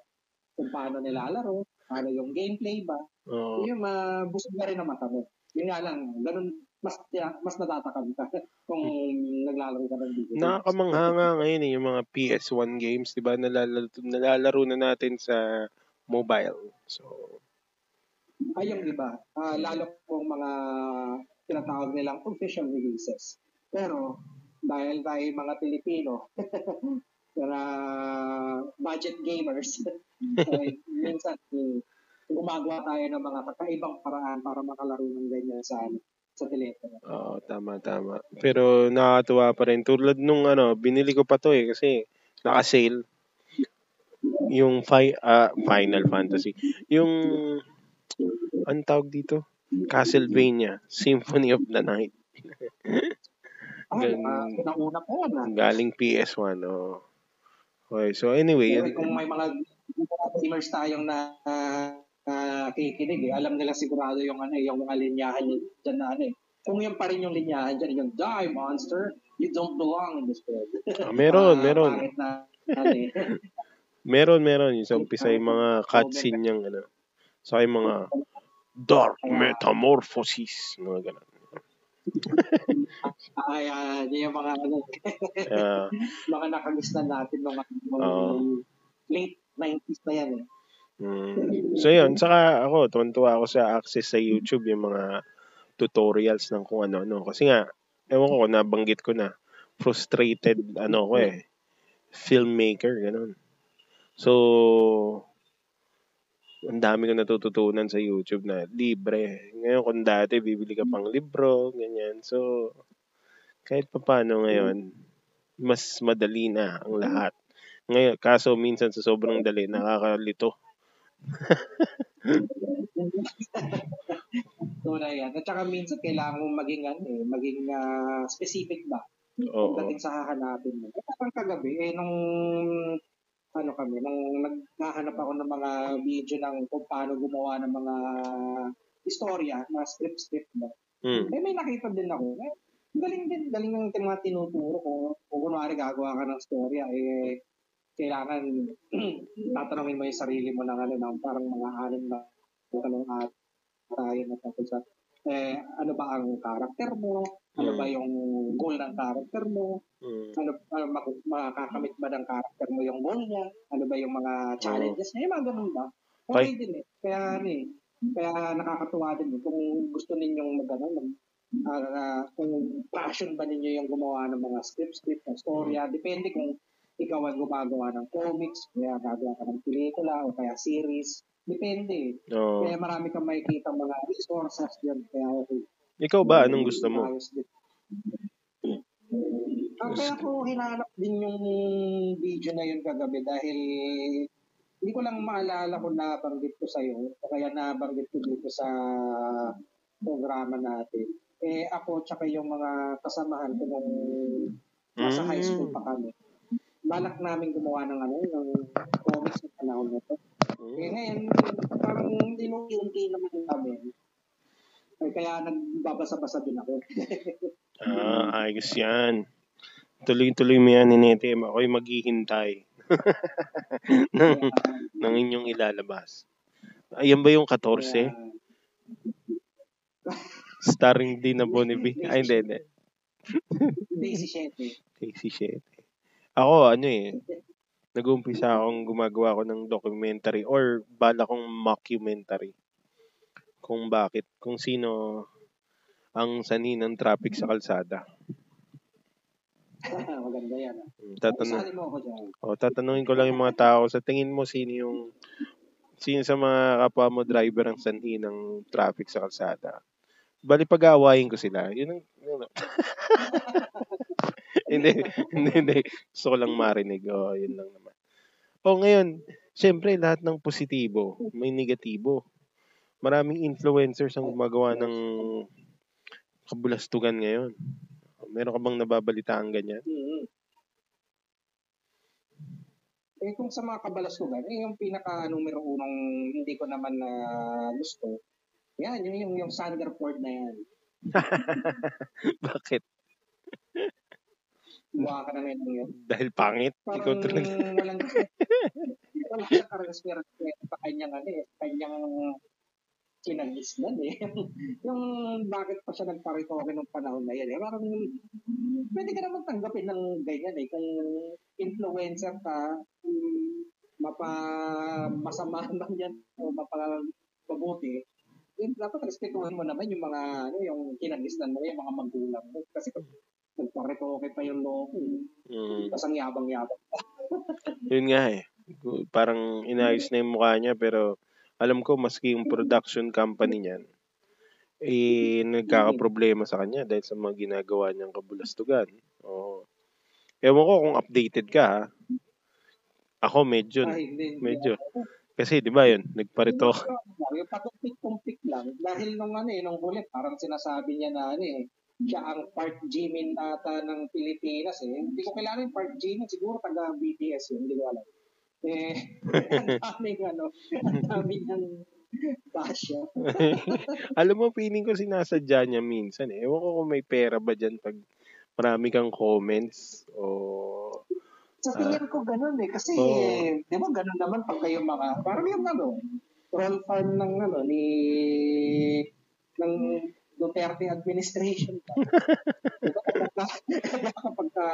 kung paano nilalaro, paano yung gameplay ba, Oo. yung mabusog na rin ang mata mo. Yun nga lang, ganun, mas mas natatakam ka [LAUGHS] kung naglalaro ka ng video games. Nakakamangha nga ngayon eh, yung mga PS1 games, di ba? Nalalaro, nalalaro na natin sa mobile. So, Ay, yung iba, ah, lalo kung mga tinatawag nilang official releases. Pero, dahil tayo mga Pilipino, [LAUGHS] na budget gamers, [LAUGHS] ay, minsan eh, gumagawa tayo ng mga kakaibang paraan para makalaro ng ganyan sa sa telepono. oo, tama, tama. Pero nakakatuwa pa rin. Tulad nung ano, binili ko pa to eh, kasi naka-sale. Yung fi- ah, Final Fantasy. Yung, ang tawag dito? Castlevania, Symphony of the Night. [LAUGHS] Ah, Gan- uh, nauna po na. Galing PS1, oh. Okay, so anyway, yan, kung may mga gamers tayong na uh, kikinig, eh, alam nila sigurado yung ano, yung mga linyahan dyan na ano eh. Kung yan pa rin yung linyahan dyan, yung die monster, you don't belong in this world. Ah, meron, Ah, meron. na, ano eh. [LAUGHS] Meron, meron. Yung sa umpisa yung mga cutscene niyang, ano. Sa yung mga Dark Metamorphosis. Mga ganun. [LAUGHS] Ay, yun yung mga, ano, Kaya, [LAUGHS] mga nakagisnan natin nung, nung Oo. late 90s na yan eh. Mm. So yun, saka ako, tuwan-tuwa ako sa access sa YouTube, yung mga tutorials ng kung ano-ano. Kasi nga, ewan ko, nabanggit ko na, frustrated ano ko eh filmmaker ganun. So ang dami ko natututunan sa YouTube na libre. Ngayon kung dati bibili ka pang libro, ganyan. So kahit papaano ngayon mas madali na ang lahat. Ngayon kaso minsan sa sobrang dali nakakalito. Tunay yan. At saka minsan kailangan mong maging, ano, eh, maging uh, specific ba? Oo. Pagdating sa hahanapin mo. At parang kagabi, eh, nung ano kami, nung naghahanap ako ng mga video ng kung paano gumawa ng mga istorya, mga script-script ba. Mm. Eh, may nakita din ako. Eh, galing din, galing ng mga tinuturo ko. Kung kunwari gagawa ka ng storya, eh, kailangan [CLEARS THROAT] tatanungin mo yung sarili mo ng ano, ng parang mga anim na tanong at tayo na tapos sa eh, ano ba ang karakter mo? Ano ba yung goal ng karakter mo? Mm. Ano, ano mak- makakamit ba ng karakter mo yung goal niya? Ano ba yung mga challenges niya? Yung mga ganun ba? Okay din eh. Kaya ano eh. Kaya nakakatuwa din eh. Kung gusto ninyong mag ano, mag, ah, ah, kung passion ba ninyo yung gumawa ng mga script, script, ng storya, depende kung ikaw ang gumagawa ng comics, kaya gagawa ka ng pelikula o kaya series. Depende. Oo. Kaya marami kang makikita mga resources dyan. Kaya okay. Ikaw ba anong gusto mo? Ah, kaya ko hinanap din yung video na yun kagabi dahil hindi ko lang maalala kung nabanggit ko sa'yo o kaya nabanggit ko dito sa programa natin. Eh ako tsaka yung mga kasamahan ko nung nasa high school Mm. pa kami. Balak namin gumawa ng ano, ng comics ng panahon na to. Eh Mm. ngayon, parang unti-unti naman namin. Ay, kaya nagbabasa-basa din ako. [LAUGHS] Ah, ayos yan. Tuloy-tuloy mo yan, Ninetem. Ako'y maghihintay [LAUGHS] ng, ng inyong ilalabas. Ayan ba yung 14? Kaya, Starring Dina Bonnevie? Ay, hindi, hindi. Daisy Shete. Casey Shete. Ako, ano eh, nag-umpisa akong gumagawa ko ng documentary or bala kong mockumentary. Kung bakit, kung sino ang sanhi ng traffic sa kalsada. Maganda yan. ah. Tatanong, Sali mo ako dyan. O, tatanungin ko lang yung mga tao, sa tingin mo, sino yung, sino sa mga kapwa mo driver ang sanhi ng traffic sa kalsada? Bali, pag-aawayin ko sila. Yun ang, yun ang- [LAUGHS] hindi, [LAUGHS] hindi, hindi. Gusto ko lang marinig. O, yun lang naman. O, ngayon, syempre, lahat ng positibo, may negatibo. Maraming influencers ang gumagawa ng kabulastugan ngayon. Meron ka bang nababalitaan ganyan? Mm-hmm. Eh kung sa mga kabalaskugan, eh yung pinaka numero unong hindi ko naman na gusto, yan, yung, yung, yung Sanderford na yan. [LAUGHS] Bakit? Buha ka na ngayon yun. Dahil pangit? Ikaw Parang talaga. walang [LAUGHS] wala siya karespira sa kanyang ano eh, kanyang kinagisnan eh. [LAUGHS] yung bakit pa siya nagparitoke ng panahon na yan eh. Parang pwede ka naman tanggapin ng ganyan eh. Kung influencer ka, mapa masama [LAUGHS] man yan o mapa mabuti, dapat respetuhin mo naman yung mga ano yung kinagisnan mo, yung mga magulang mo. Kasi kung nagparitoke pa yung loko, Mm, tapos ang yabang-yabang. [LAUGHS] yun nga eh. Parang inayos na yung mukha niya pero alam ko maski yung production company niyan eh nagkakaproblema sa kanya dahil sa mga ginagawa niyang kabulastugan. Oo. Ewan ko kung updated ka ha. Ako medyo, Ay, hindi, hindi. medyo. Kasi di ba yun, nagparito. Yung patumpik-tumpik lang. Dahil nung ano eh, nung huli, parang sinasabi niya na ano eh, siya ang Park Jimin ata ng Pilipinas eh. Hindi ko kilala yung Park Jimin, siguro taga BTS yun, hindi ko alam. Eh, ang [LAUGHS] daming ano, ang daming ng basya. [LAUGHS] alam mo, feeling ko sinasadya niya minsan eh. Ewan ko kung may pera ba dyan pag marami kang comments o Sa tingin ko ganun eh, kasi Oo. eh, di ba ganun naman pag kayo mga, parang yung ano, troll farm ng ano, ni, ng Duterte administration. diba kapag ka, [LAUGHS] kapag ka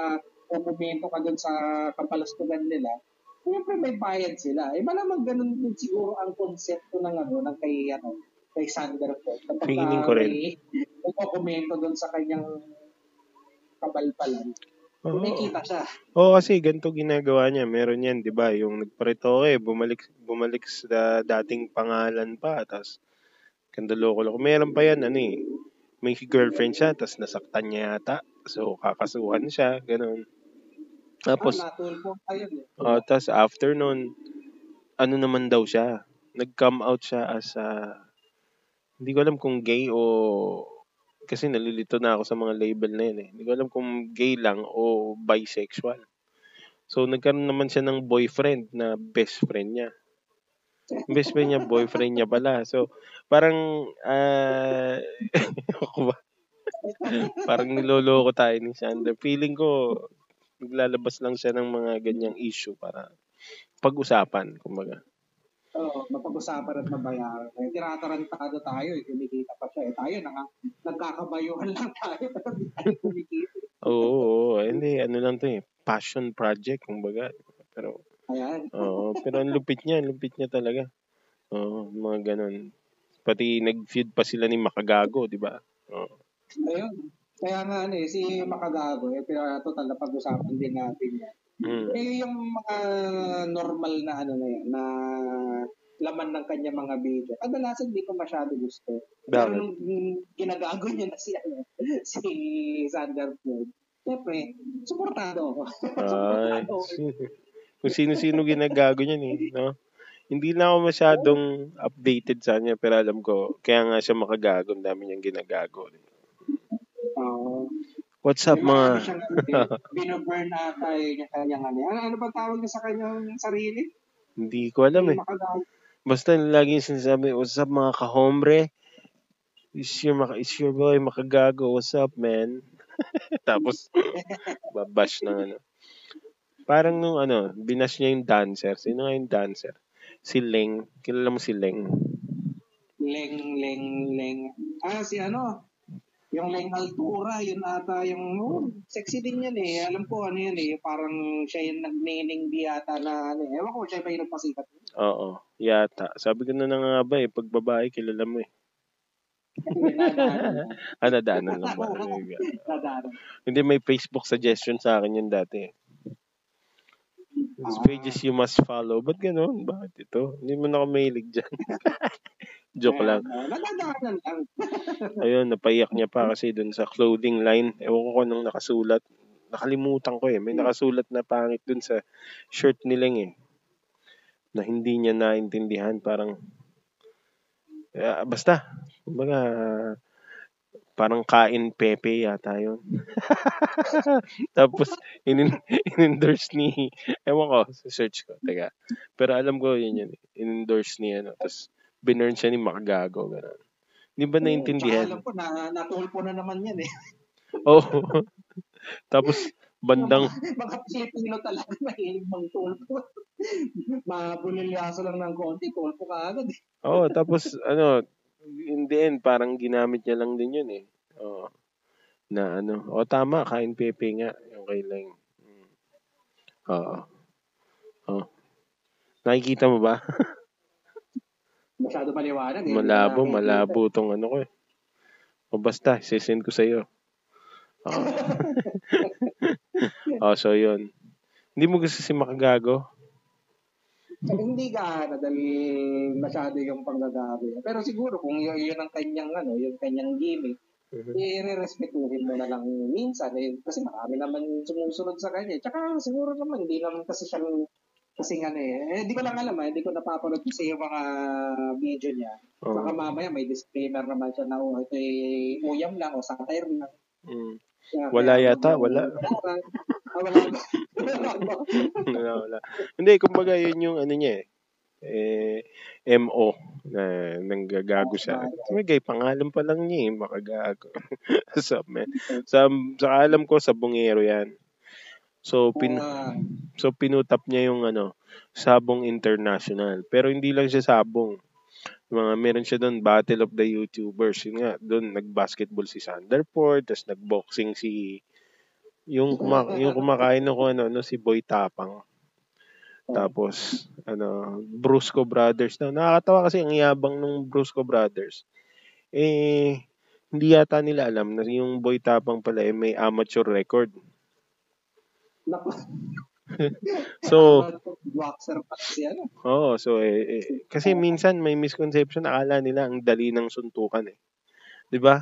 pumumento ka dun sa kapalastugan nila, siyempre may bayad sila. Eh malamang ganun din siguro ang konsepto ng ano, ng kay, ano, kay Sander po. Kapag Feeling ka ko rin. may pumumento dun sa kanyang kabalpalan. Oo. Kumikita siya. Oo, kasi ganito ginagawa niya. Meron yan, di ba? Yung nagparitoke, bumalik, bumalik sa dating pangalan pa. Tapos, kandaloko-loko. Meron pa yan, ano eh. May girlfriend siya, tapos nasaktan niya yata. So, kakasuhan siya, ganun. Tapos, ah, yun eh. uh, tapos after nun, ano naman daw siya? Nag-come out siya as a, hindi ko alam kung gay o kasi nalilito na ako sa mga label na yun eh. Hindi ko alam kung gay lang o bisexual. So, nagkaroon naman siya ng boyfriend na best friend niya. [LAUGHS] Best friend niya, boyfriend niya pala. So, parang, ah, [LAUGHS] uh, parang niloloko tayo ni Sander. Feeling ko, naglalabas lang siya ng mga ganyang issue para pag-usapan, kumbaga. Oo, mapag-usapan at mabayaran. Eh, tinatarantado tayo, eh, kumikita pa siya. Eh, tayo, naka, nagkakabayuhan lang tayo, pero hindi tayo kumikita. Oo, oo, hindi, ano lang to eh, passion project, kumbaga. Pero, Ayan. oo, pero ang lupit niya, ang lupit niya talaga. Oo, mga ganun. Pati nag-feud pa sila ni Makagago, di ba? Oo. Ayun. Kaya nga, ano eh, si Makagago, eh, pero total na pag-usapan din natin yan. Mm. Eh, yung mga normal na ano na yan, na laman ng kanya mga video. Kadalasan hindi ko masyado gusto. Pero Bakit? nung ginagago niya na si, ano, [LAUGHS] si Sander Floyd, Siyempre, suportado ako. [LAUGHS] Ay, suportado ako. Kung sino-sino ginagago niyan eh, no? Hindi na ako masyadong updated sa kanya, pero alam ko, kaya nga siya makagago, ang dami niyang ginagago. Oo. What's up, mga binoburn ata yung kanyang ano. Ano, ano ba tawag niya sa kanyang sarili? Hindi ko alam eh. Basta laging sinasabi, what's up mga kahombre? Is your, maka, is your boy makagago? What's up, man? [LAUGHS] Tapos, babash ng ano. Parang nung ano, binash niya yung dancer. Sino nga yung dancer? Si Leng. Kilala mo si Leng? Leng, leng, leng. Ah, si ano? Yung Leng Altura, yun ata yung, oh, sexy din yan eh. Alam ko ano yan eh, parang siya yung nag-meaning di ata na, ano eh. Ewan ko, siya ba yung nagpasikat? Oo, yata. Sabi ko na na nga ba eh, pag babae, kilala mo eh. [LAUGHS] Ah, nadaanan lang ba? [LAUGHS] Hindi, may Facebook suggestion sa akin yun dati. These pages you must follow. Ba't ganun? Bakit ito? Hindi mo na ako mahilig dyan. [LAUGHS] Joke lang. Lang. [LAUGHS] Ayun, napaiyak niya pa kasi dun sa clothing line. Ewan ko kung anong nakasulat. Nakalimutan ko eh. May nakasulat na pangit dun sa shirt nilang eh. Na hindi niya naintindihan. Parang, Ah, basta. Kumbaga, parang kain pepe yata yun. [LAUGHS] Tapos, in- in-endorse ni, ewan ko, search ko, teka. Pero alam ko yun yun, in-endorse ni, ano, tapos, binurn siya ni Makagago, gano'n. Hindi ba naintindihan? alam ko, na, natulpo na naman yan eh. [LAUGHS] Oo. Tapos, bandang, Mga Pilipino talaga mahilig mang tulpo. Mabulilyaso lang ng konti, tulpo ka agad eh. Oo, tapos ano, in the end, parang ginamit niya lang din yun eh. Oo. Na ano, o tama, kain pepe nga, yung kay Leng. Mm. Oo. Oo. Nakikita mo ba? [LAUGHS] Masyado maliwanag eh. malabo, malabo tong ano ko eh. O basta, sisend ko sa'yo. Oo. [LAUGHS] [LAUGHS] oh, so yun. Hindi mo gusto si Makagago? Hindi ka na dahil masyado yung panggagabi. Pero siguro kung yun, yun ang kanyang ano, yung kanyang gimmick, i-respetuhin mo na lang minsan eh, kasi marami naman sumusunod sa kanya. Tsaka siguro naman, hindi naman kasi siyang kasi nga eh, hindi ko lang alam eh, hindi ko napapanood kasi yung mga video niya. Oo. Baka mamaya may disclaimer naman siya na oh, ito ay uyam lang o satire lang. Mm. Kaya- Wala kaya- yata, wala. [LAUGHS] Ah, wala [LAUGHS] [LAUGHS] wala, wala. Hindi, kumbaga yun yung ano niya eh. Eh, MO na nanggagago siya. May gay pangalan pa lang niya eh, makagago. [LAUGHS] so, man. Sa, sa alam ko, sa bungero yan. So, pin, Ah, so pinutap niya yung ano, Sabong International. Pero hindi lang siya Sabong. Mga meron siya doon Battle of the YouTubers. Yun nga, doon nag-basketball si Sanderford, tapos nag-boxing si yung kuma, yung kumakain ng kung ano, ano si Boy Tapang. Tapos ano, Brusco Brothers na. Nakakatawa kasi ang yabang ng Brusco Brothers. Eh hindi yata nila alam na yung Boy Tapang pala eh, may amateur record. [LAUGHS] So, boxer pa kasi ano. Oo, so eh, eh, kasi minsan may misconception akala nila ang dali ng suntukan eh. 'Di ba?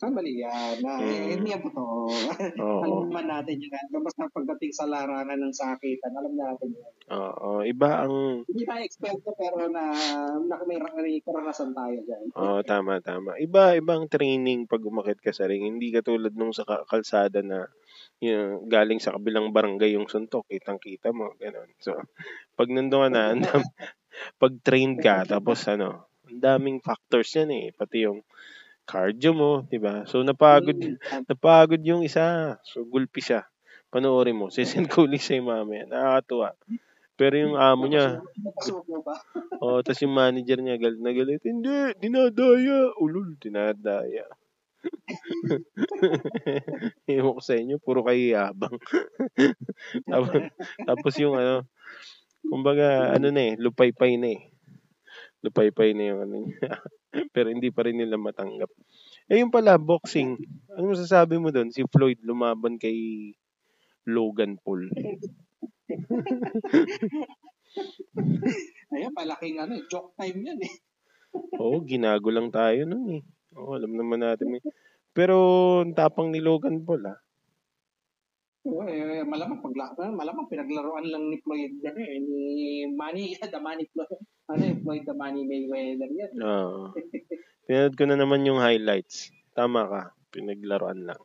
Saan [LAUGHS] mali yan? Na, eh, Mm. hindi yan totoo. [LAUGHS] Oo. alam naman natin yun. Basta pagdating sa larangan ng sakitan, alam natin yun. Oo, iba ang Hindi tayo eksperto pero na, na may, may karanasan tayo dyan. Oo, tama tama. Iba ibang training pag umakit ka sa ring. Hindi katulad nung sa ka- kalsada na yung galing sa kabilang barangay yung suntok, kitang-kita mo, ganun. So, [LAUGHS] pag nandun ka na, pag trained ka, tapos ano, ang daming factors yan eh. Pati yung cardio mo, di ba? So, napagod, Mm, [LAUGHS] napagod yung isa. So, gulpi siya. Panoorin mo. Sisend ko ulit sa'yo mamaya. Nakakatuwa. Pero yung amo niya, oh, tapos yung manager niya galit na galit. Hindi, dinadaya. Ulul, dinadaya. [LAUGHS] Ewan ko sa inyo, puro kayo yabang. [LAUGHS] tapos, tapos yung ano, kumbaga, ano na eh, lupay-pay na eh. Lupay-pay na yung ano niya. [LAUGHS] Pero hindi pa rin nila matanggap. Eh yung pala, boxing. Ano masasabi mo doon? Si Floyd lumaban kay Logan Paul. [LAUGHS] Ayun, malaking ano, eh, joke time yan eh. [LAUGHS] Oo, ginago lang tayo nun eh. Oo, alam naman natin. eh. Pero, ang tapang ni Logan Paul ah. Eh, malamang pagla malamang pinaglaruan lang ni Floyd yan eh, ni Manny, [LAUGHS] the Manny Floyd. Ano eh, Floyd the Manny Mayweather yan. Oo. Pinanood ko na naman yung highlights. Tama ka. Pinaglaruan lang.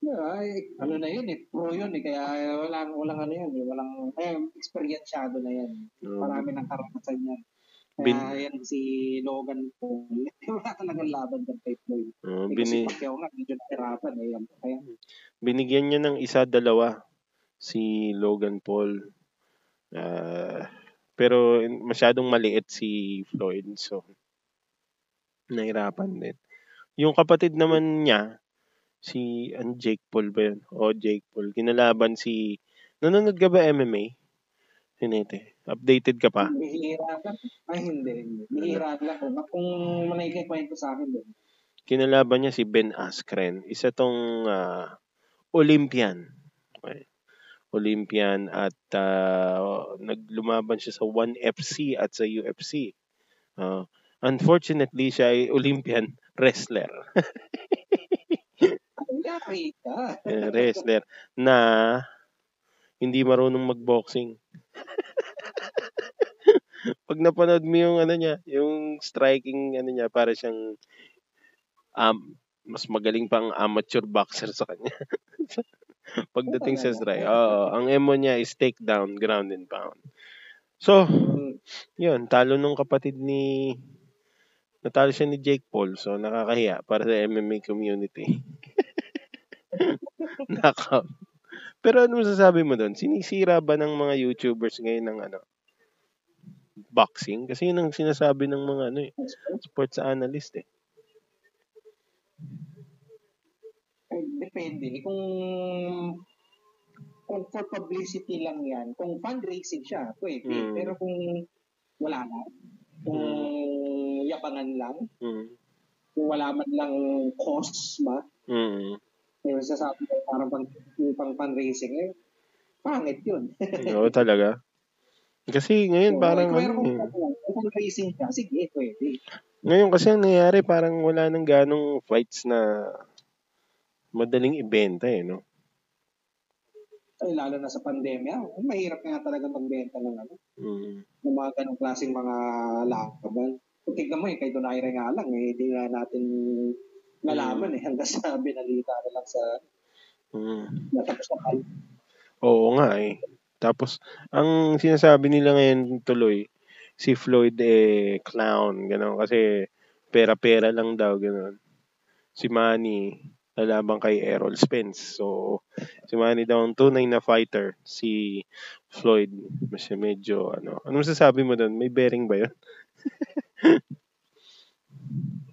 Ay, ano na yun eh, pro yun eh, kaya walang, walang ano yan eh, walang, eh, experiensyado na yan. Oo. Marami ng karanasan yan. Kaya Bin- yan si Logan Paul, [LAUGHS] wala talagang laban dyan kay Floyd. Oo, Eh, bini, kasi Pacquiao nga, medyo nahirapan eh. Yan. Kaya, binigyan niya ng isa, dalawa si Logan Paul. Ah, pero masyadong maliit si Floyd. So, nahirapan din. Yung kapatid naman niya, si ang Jake Paul ba yun? O Jake Paul. Kinalaban si... Nanonood ka ba MMA? Sinete. Updated ka pa? bihira lang. Ay, hindi, hindi. Bihira lang. Kung, kung manikikwento sa akin din. Kinalaban niya si Ben Askren. Isa tong ah, Olympian. Okay. Olympian at ah, naglumaban siya sa 1FC at sa UFC. Ah, unfortunately, siya ay Olympian wrestler. [LAUGHS] Eh, wrestler na hindi marunong magboxing. [LAUGHS] Pag napanood mo yung ano niya, yung striking ano niya, para siyang um, mas magaling pang amateur boxer sa kanya. [LAUGHS] Pagdating sa strike, [LAUGHS] oo, ang emo niya is takedown, ground and pound. So, yun, talo nung kapatid ni natalo siya ni Jake Paul, so nakakahiya para sa MMA community. Knockout. Pero ano masasabi mo doon? Sinisira ba ng mga YouTubers ngayon ng ano? Boxing? Kasi yun ang sinasabi ng mga ano eh, sports analyst eh. Depende. Kung kung for publicity lang yan, kung fundraising siya, pwede. Mm. Pero kung wala na, kung yabangan lang, Mm. kung wala man lang cost ba, Mm. Eh, sasabi ko parang pang, pang fundraising, eh, pangit yun. [LAUGHS] Oo talaga. Kasi ngayon parang kung ano meron eh. kung fundraising siya, sige, pwede. Ngayon kasi ang nangyayari parang wala nang ganong fights na madaling ibenta eh, no? Ay, lalo na sa pandemya, mahirap nga talaga magbenta ng ano, Mm. ng mga ganong klaseng mga laban. Kung tignan mo eh, kay Donaire nga lang, eh, hindi nga natin nalaman eh, hanggang sa [LAUGHS] binalita na lang sa Mm. natapos na pal. Oo nga eh. Tapos, ang sinasabi nila ngayon tuloy, si Floyd eh, clown, gano'n. Kasi, pera-pera lang daw, gano'n. Si Manny, lalaban kay Errol Spence. So, si Manny daw ang tunay na fighter. Si Floyd, mas medyo, ano. Ano masasabi mo doon? May bearing ba yun? [LAUGHS]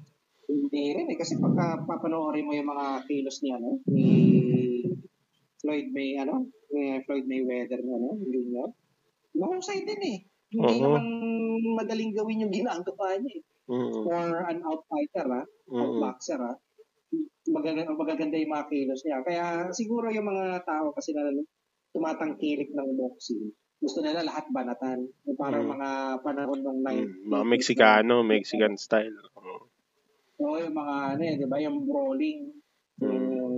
Hindi rin eh, kasi pagka papanoorin mo yung mga kilos niya, no? Ni Floyd May, ano? Ni Floyd Mayweather, ano? Junior. Mahusay din eh. Hindi Oo. naman madaling gawin yung ginagawa niya eh. Mm, For an outfighter, ha? mm, Outboxer, ha? magaganda, magaganda yung mga kilos niya. Kaya siguro yung mga tao kasi na tumatangkilik ng boxing, gusto nila lahat banatan. Parang Mm. mga panahon ng Mm, 90s. mga Meksikano, Mexican style. Oo. Yung mga ano eh, di ba, yung brawling. Mm. Yung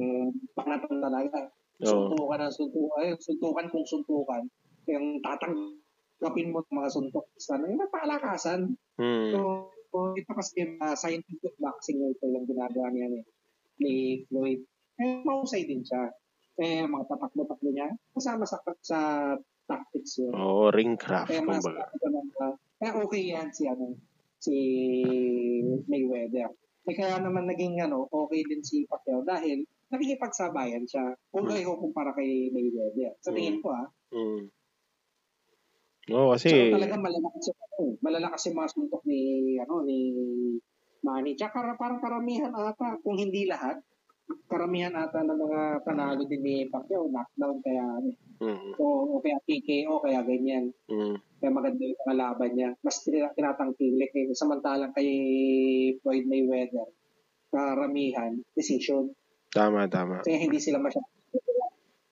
panatan talaga. Oo. Suntukan ng suntukan. Ay, suntukan kung suntukan. Yung tatanggapin mo ng mga suntok. Sana yung napalakasan. Mm. So, so ito kasi uh, scientific boxing ito yung ginagawa niya ni, ni Floyd. Eh, mahusay din siya. Eh, mga patakbo-takbo niya, kasama sa, sa tactics yun. Oo, ring craft, Kaya mas kumbaga. kaya okay yan si ano si Mayweather. Eh, kaya naman naging ano, okay din si Pacquiao dahil nakikipagsabayan siya. Kung Hmm. kayo kumpara kay Mayweather. Sa tingin ko ah, Mm. Oo, kasi, so, talaga malalakas yung ano, malalakas yung mga suntok ni ano ni Manny. Tsaka kar- parang karamihan ata, kung hindi lahat, karamihan ata ng mga panalo din ni Pacquiao, knockdown kaya ano, mm, o, o kaya TKO, kaya ganyan. mm, Kaya maganda yung kalaban niya. Mas tina- tinatangkilik eh. Samantalang kay Floyd Mayweather, karamihan, decision. tama, tama. Kaya hindi sila masyadong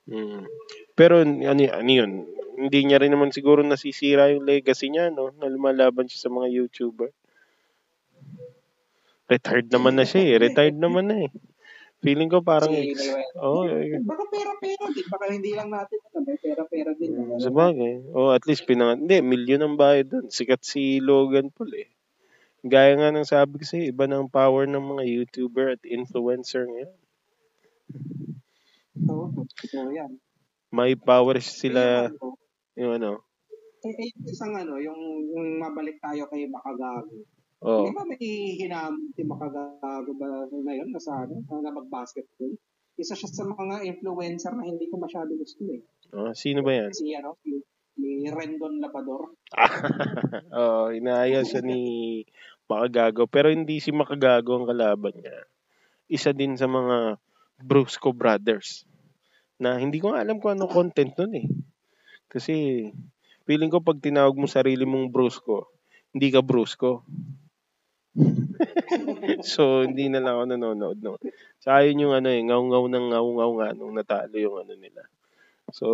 Mm. Pero ano, ano yun, hindi niya rin naman siguro nasisira yung legacy niya, no? Na lumalaban siya sa mga YouTuber. Retired naman na siya eh. Retired naman na eh. Feeling ko parang si. Mayweather. Oo, eh. Baka pera-pera din. Baka hindi lang natin alam. May pera-pera din. Sa bagay. O at least pinang... Hindi, milyon ang bayad doon. Sikat si Logan Paul eh. Gaya nga ng sabi ko sa'yo, iba ng power ng mga YouTuber at influencer ngayon. Oo, totoo yan. May power sila, Yung ano, eh, eh, isang ano, yung, yung mabalik tayo kay Makagago. Oh, Di ba may hinamon si Makagago ba ngayon na sa ano, na mag-basketball? Isa siya sa mga influencer na hindi ko masyado gusto eh. oh, sino ba yan? Si ano, si, si Rendon Labador. [LAUGHS] Oo, inaaya siya ni Makagago. Pero hindi si Makagago ang kalaban niya. Isa din sa mga Brusco Brothers. Na hindi ko alam kung ano content nun eh. Kasi feeling ko pag tinawag mo sarili mong Brusco, hindi ka Brusco. [LAUGHS] so, hindi na lang ako nanonood no. Sa yun yung ano eh, ngaw-ngaw ng ngaw-ngaw nga nung natalo yung ano nila. So,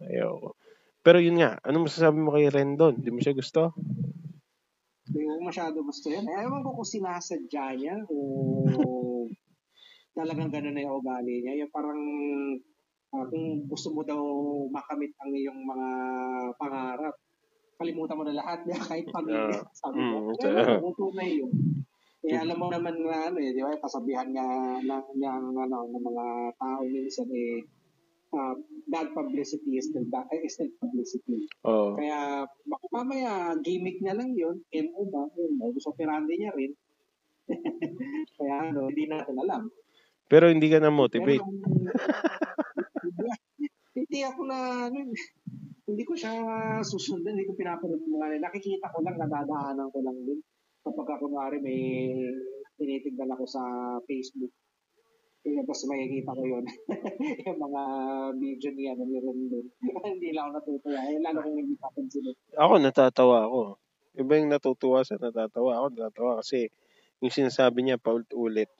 ayoko. Pero yun nga, ano masasabi mo kay Rendon? Hindi mo siya gusto? Hindi ko masyado gusto yan. Eh, ewan ko kung sinasadya niya o [LAUGHS] talagang gano'n na yung ugali niya. Yung parang ah, kung gusto mo daw makamit ang iyong mga pangarap, kalimutan mo na lahat niya [LAUGHS] kahit pamilya. Ah, sabi ko. mm, Eh, okay. kung tunay yun. Eh, alam mo naman na ano eh, di ba, kasabihan nga ng, ng, ano, ng mga tao minsan eh, ah, bad publicity is still, bad, is still publicity. Oo. Kaya baka mamaya gimmick niya lang yun, MO ba? Yun, modus operandi niya rin. [LAUGHS] Kaya ano, hindi natin alam. Pero hindi ka Pero na-motivate. [LAUGHS] yung, hindi, hindi ako na, ano, hindi ko siya susundan, hindi ko pinapanood mga nakikita ko lang, nadadaanan ko lang din. Kapag ako kunwari may tinitignan ako sa Facebook, eh, tapos makikita ko yun. [LAUGHS] yung mga video niya na meron doon. [LAUGHS] hindi lang ako natutuwa. Eh, lalo kung hindi papansin. Ako, natatawa ako. Iba yung natutuwa sa natatawa. Ako, natatawa kasi yung sinasabi niya paulit-ulit.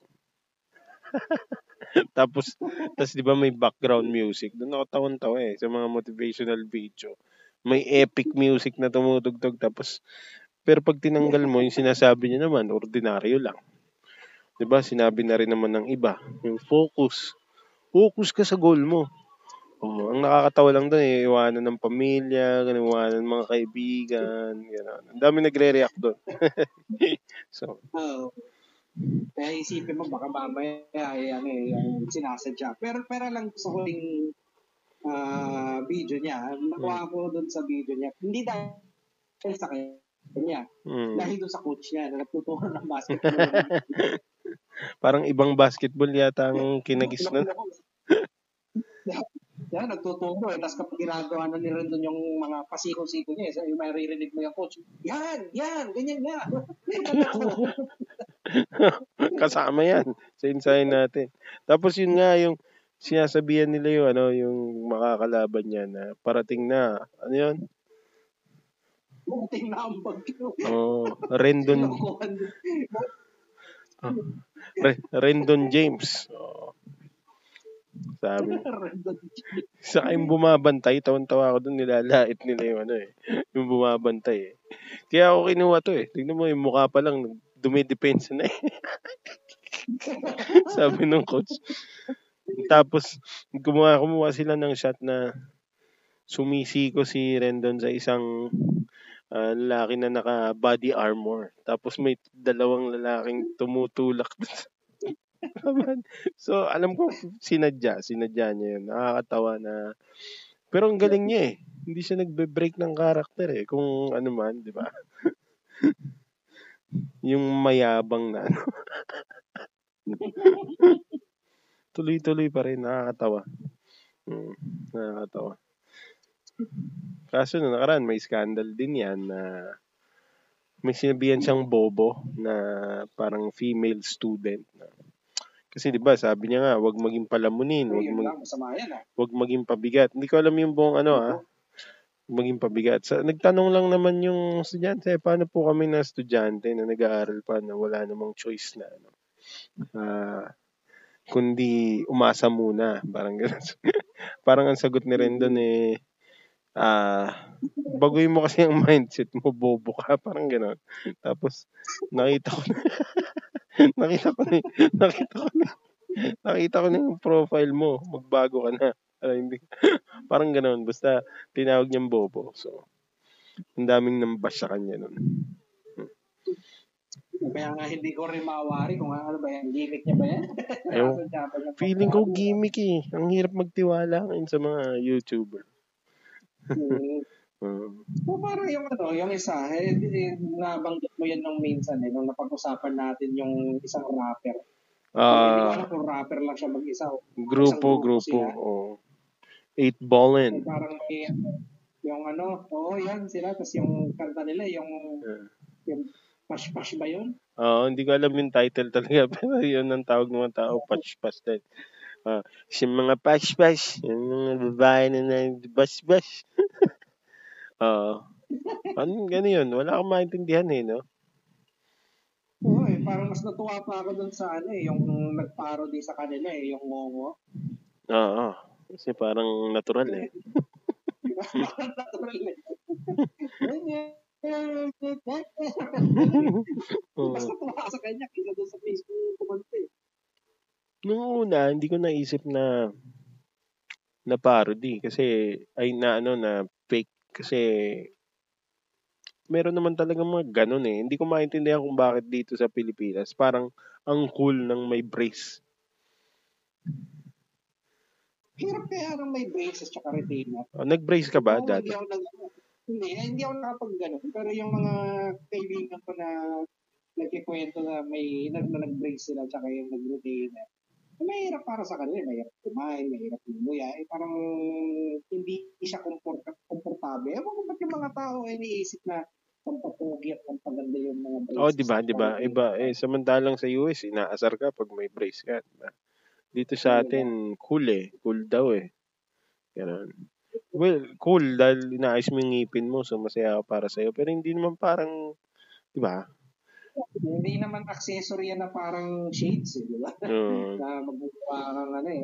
[LAUGHS] [LAUGHS] tapos, tapos di ba may background music? Doon ako tawan-tawa eh, sa mga motivational video. May epic music na tumutugtog. Tapos, pero pag tinanggal mo, yung sinasabi niya naman, ordinaryo lang. Di ba? Sinabi na rin naman ng iba. Yung focus. Focus ka sa goal mo. Oh, ang nakakatawa lang doon eh, iwanan ng pamilya, ganun, iwanan ng mga kaibigan, gano'n. Ang dami nagre-react doon. [LAUGHS] so, Oo. Kaya isipin mo, baka mamaya ay ano eh, yung sinasadya. Pero pero lang sa huling ah, video niya, nakuha ko doon sa video niya, hindi dahil sa kanya, mm, dahil doon sa coach niya na nagtuturo ng basketball. [LAUGHS] parang ibang basketball yata ang kinagis nun. Yan, nagtuturo eh. Tapos kapag ginagawa na ni Rendon yung mga pasiko-siko niya, eh, yung maririnig mo yung coach, yan, yan, ganyan nga. [LAUGHS] Kasama yan sa ensayo natin. Tapos yun nga yung sinasabihan nila yung ano yung makakalaban niya na parating na ano yun Buting na ang bagyo. oh Rendon. Re- Rendon James. Oh. Sabi. [LAUGHS] Sa yung bumabantay, tawan-tawa ako doon, nilalait nila yung ano eh. Yung bumabantay eh. Kaya ako kinuha to eh. Tingnan mo, yung mukha pa lang, dumidepensa na eh. [LAUGHS] Sabi ng coach. Tapos, kumuha, kumuha sila ng shot na sumisiko si Rendon sa isang uh, lalaki na naka body armor. Tapos may dalawang lalaking tumutulak so, alam ko, sinadya. Sinadya niya yun. Nakakatawa na... Pero ang galing niya eh. Hindi siya nagbe-break ng karakter eh. Kung ano man, di ba? [LAUGHS] yung mayabang na ano. [LAUGHS] Tuloy-tuloy pa rin. Nakakatawa. Hmm, nakakatawa. Kaso na nakaraan, may scandal din yan na may sinabihan siyang bobo na parang female student na kasi 'di ba, sabi niya nga, wag maging palamunin, wag mag ah. wag maging pabigat. Hindi ko alam yung buong ano ah. Maging pabigat. Sa, nagtanong lang naman yung estudyante, paano po kami na estudyante na nag-aaral pa na wala namang choice na ano. Uh, kundi umasa muna, parang gano'n. [LAUGHS] parang ang sagot ni Rendon eh ah, uh, baguhin mo kasi ang [LAUGHS] mindset mo, bobo ka, parang gano'n. Tapos, nakita ko na, [LAUGHS] [LAUGHS] nakita ko na, [LAUGHS] nakita ko na, nakita ko na yung profile mo, magbago ka na. [LAUGHS] Parang, hindi, parang gano'n, basta tinawag niyang bobo. So, ang daming nambash sa kanya nun. Kaya nga hindi ko rin mawari kung ano ba yan, gimmick niya ba yan? Ayaw, feeling ko gimmick eh. Ang hirap magtiwala ngayon sa mga YouTuber. Mm. So, parang yung ano, yung isa, eh, eh, nabanggit mo yan nung minsan eh, nung napag-usapan natin yung isang rapper. Ah, uh, kung rapper lang siya mag-isa. Grupo, grupo. Oh. Eight Ballin. So, parang may, yung ano, oo, oh, yan sila. Tapos yung kanta nila, yung, uh. yung Pash Pash ba yun? Oo, uh, hindi ko alam yung title talaga. [LAUGHS] Pero yun ang tawag ng mga tao, Pash Pash din. Uh, si mga pash-pash, yung mga babae na nag-bash-bash. [LAUGHS] Oo. uh, ano, gano'n yun. Wala akong maintindihan eh, no? Oo eh, parang mas natuwa pa ako dun sa ano eh, yung nag-parody sa kanila eh, yung Momo. Oo. Kasi parang natural eh. parang natural eh. Mas natuwa sa kanya kaysa doon sa Facebook kumanta eh. Nung una, hindi ko naisip na na parody kasi ay na ano na kasi meron naman talaga mga ganun eh. Hindi ko maintindihan kung bakit dito sa Pilipinas parang ang cool ng may brace. Hirap kaya ng may braces tsaka retainer. Oh, nag-brace ka ba oh, dati? Hindi ako, nag, hindi, hindi ako nakapag ganun. Pero yung mga kaibigan ko na nagkikwento na may nag, nag-brace sila tsaka yung nag-retainer mahirap para sa kanila, mahirap kumain, mahirap lumuya, eh parang hindi siya komporta, komportable. Ewan ko ba't yung mga tao ay iniisip na pampapugi at pampaganda yung mga braces. Oh, di ba, di ba? Iba, eh, samantalang sa US, inaasar ka pag may brace ka. Diba? Dito sa atin, cool eh. Cool daw eh. Ganun. Well, cool dahil inaayos mo yung ngipin mo, so masaya ka para sa'yo. Pero hindi naman parang, di ba? Hindi naman accessory yan na parang shades, eh, di ba? Mm. [LAUGHS] na kang ano eh,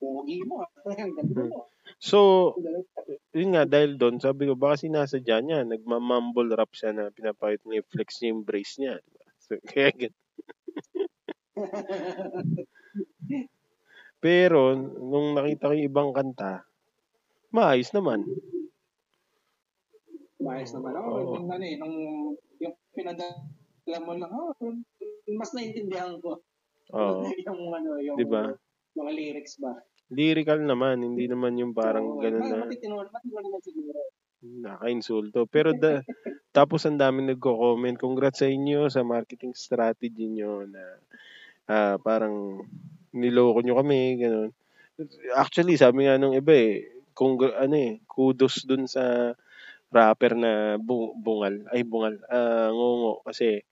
pogi mo, [LAUGHS] ang ganda mo. So, yun nga, dahil doon, sabi ko, baka sinasadya niya, nagmamumble rap siya na pinapakit niya flex niya yung brace niya. Diba? So, [LAUGHS] kaya ganun. Pero, nung nakita ko yung ibang kanta, maayos naman. Maayos naman. Oo, oh, oh. ano eh, nung yung pinadala alam mo lang, oh, mas naintindihan ko. Oo. [LAUGHS] yung ano, yung diba? mga lyrics ba. Lyrical naman, hindi naman yung parang so, ganun na. Matitinuan, matitinuan naman siguro. Naka-insulto. Pero da, [LAUGHS] tapos ang daming nagko-comment, congrats sa inyo sa marketing strategy nyo na uh, parang niloko nyo kami, ganun. Actually, sabi nga nung iba eh, kung ano eh, kudos dun sa rapper na bungal, ay bungal, uh, ngongo kasi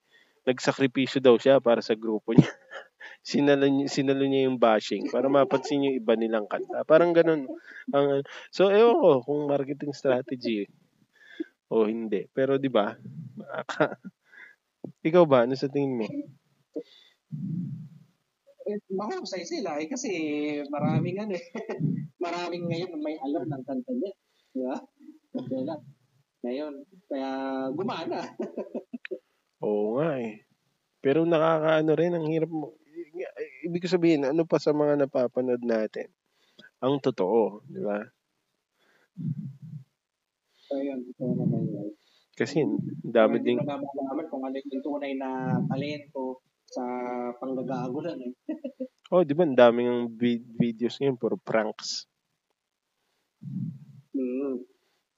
nagsakripisyo daw siya para sa grupo niya. [LAUGHS] sinalo, sinalo niya yung bashing para mapansin yung iba nilang kanta. Parang ganun. Ang, so, ewan ko kung marketing strategy o hindi. Pero di ba? [LAUGHS] Ikaw ba? Ano sa tingin mo? Eh, mahusay sila eh, kasi maraming ano eh. [LAUGHS] maraming ngayon may alam ng kanta niya. Di ba? Kaya, ngayon, kaya gumana. Oo nga eh. Pero nakakaano rin, ang hirap mo. Ibig sabihin, ano pa sa mga napapanood natin? Ang totoo, di ba? So, yun, ito naman yun. Kasi, dami Hindi ding... mo na malaman kung ano yung tunay na talento sa panggagago lang eh. [LAUGHS] Oh, di ba, ang daming vi- videos ngayon, puro pranks. Mm.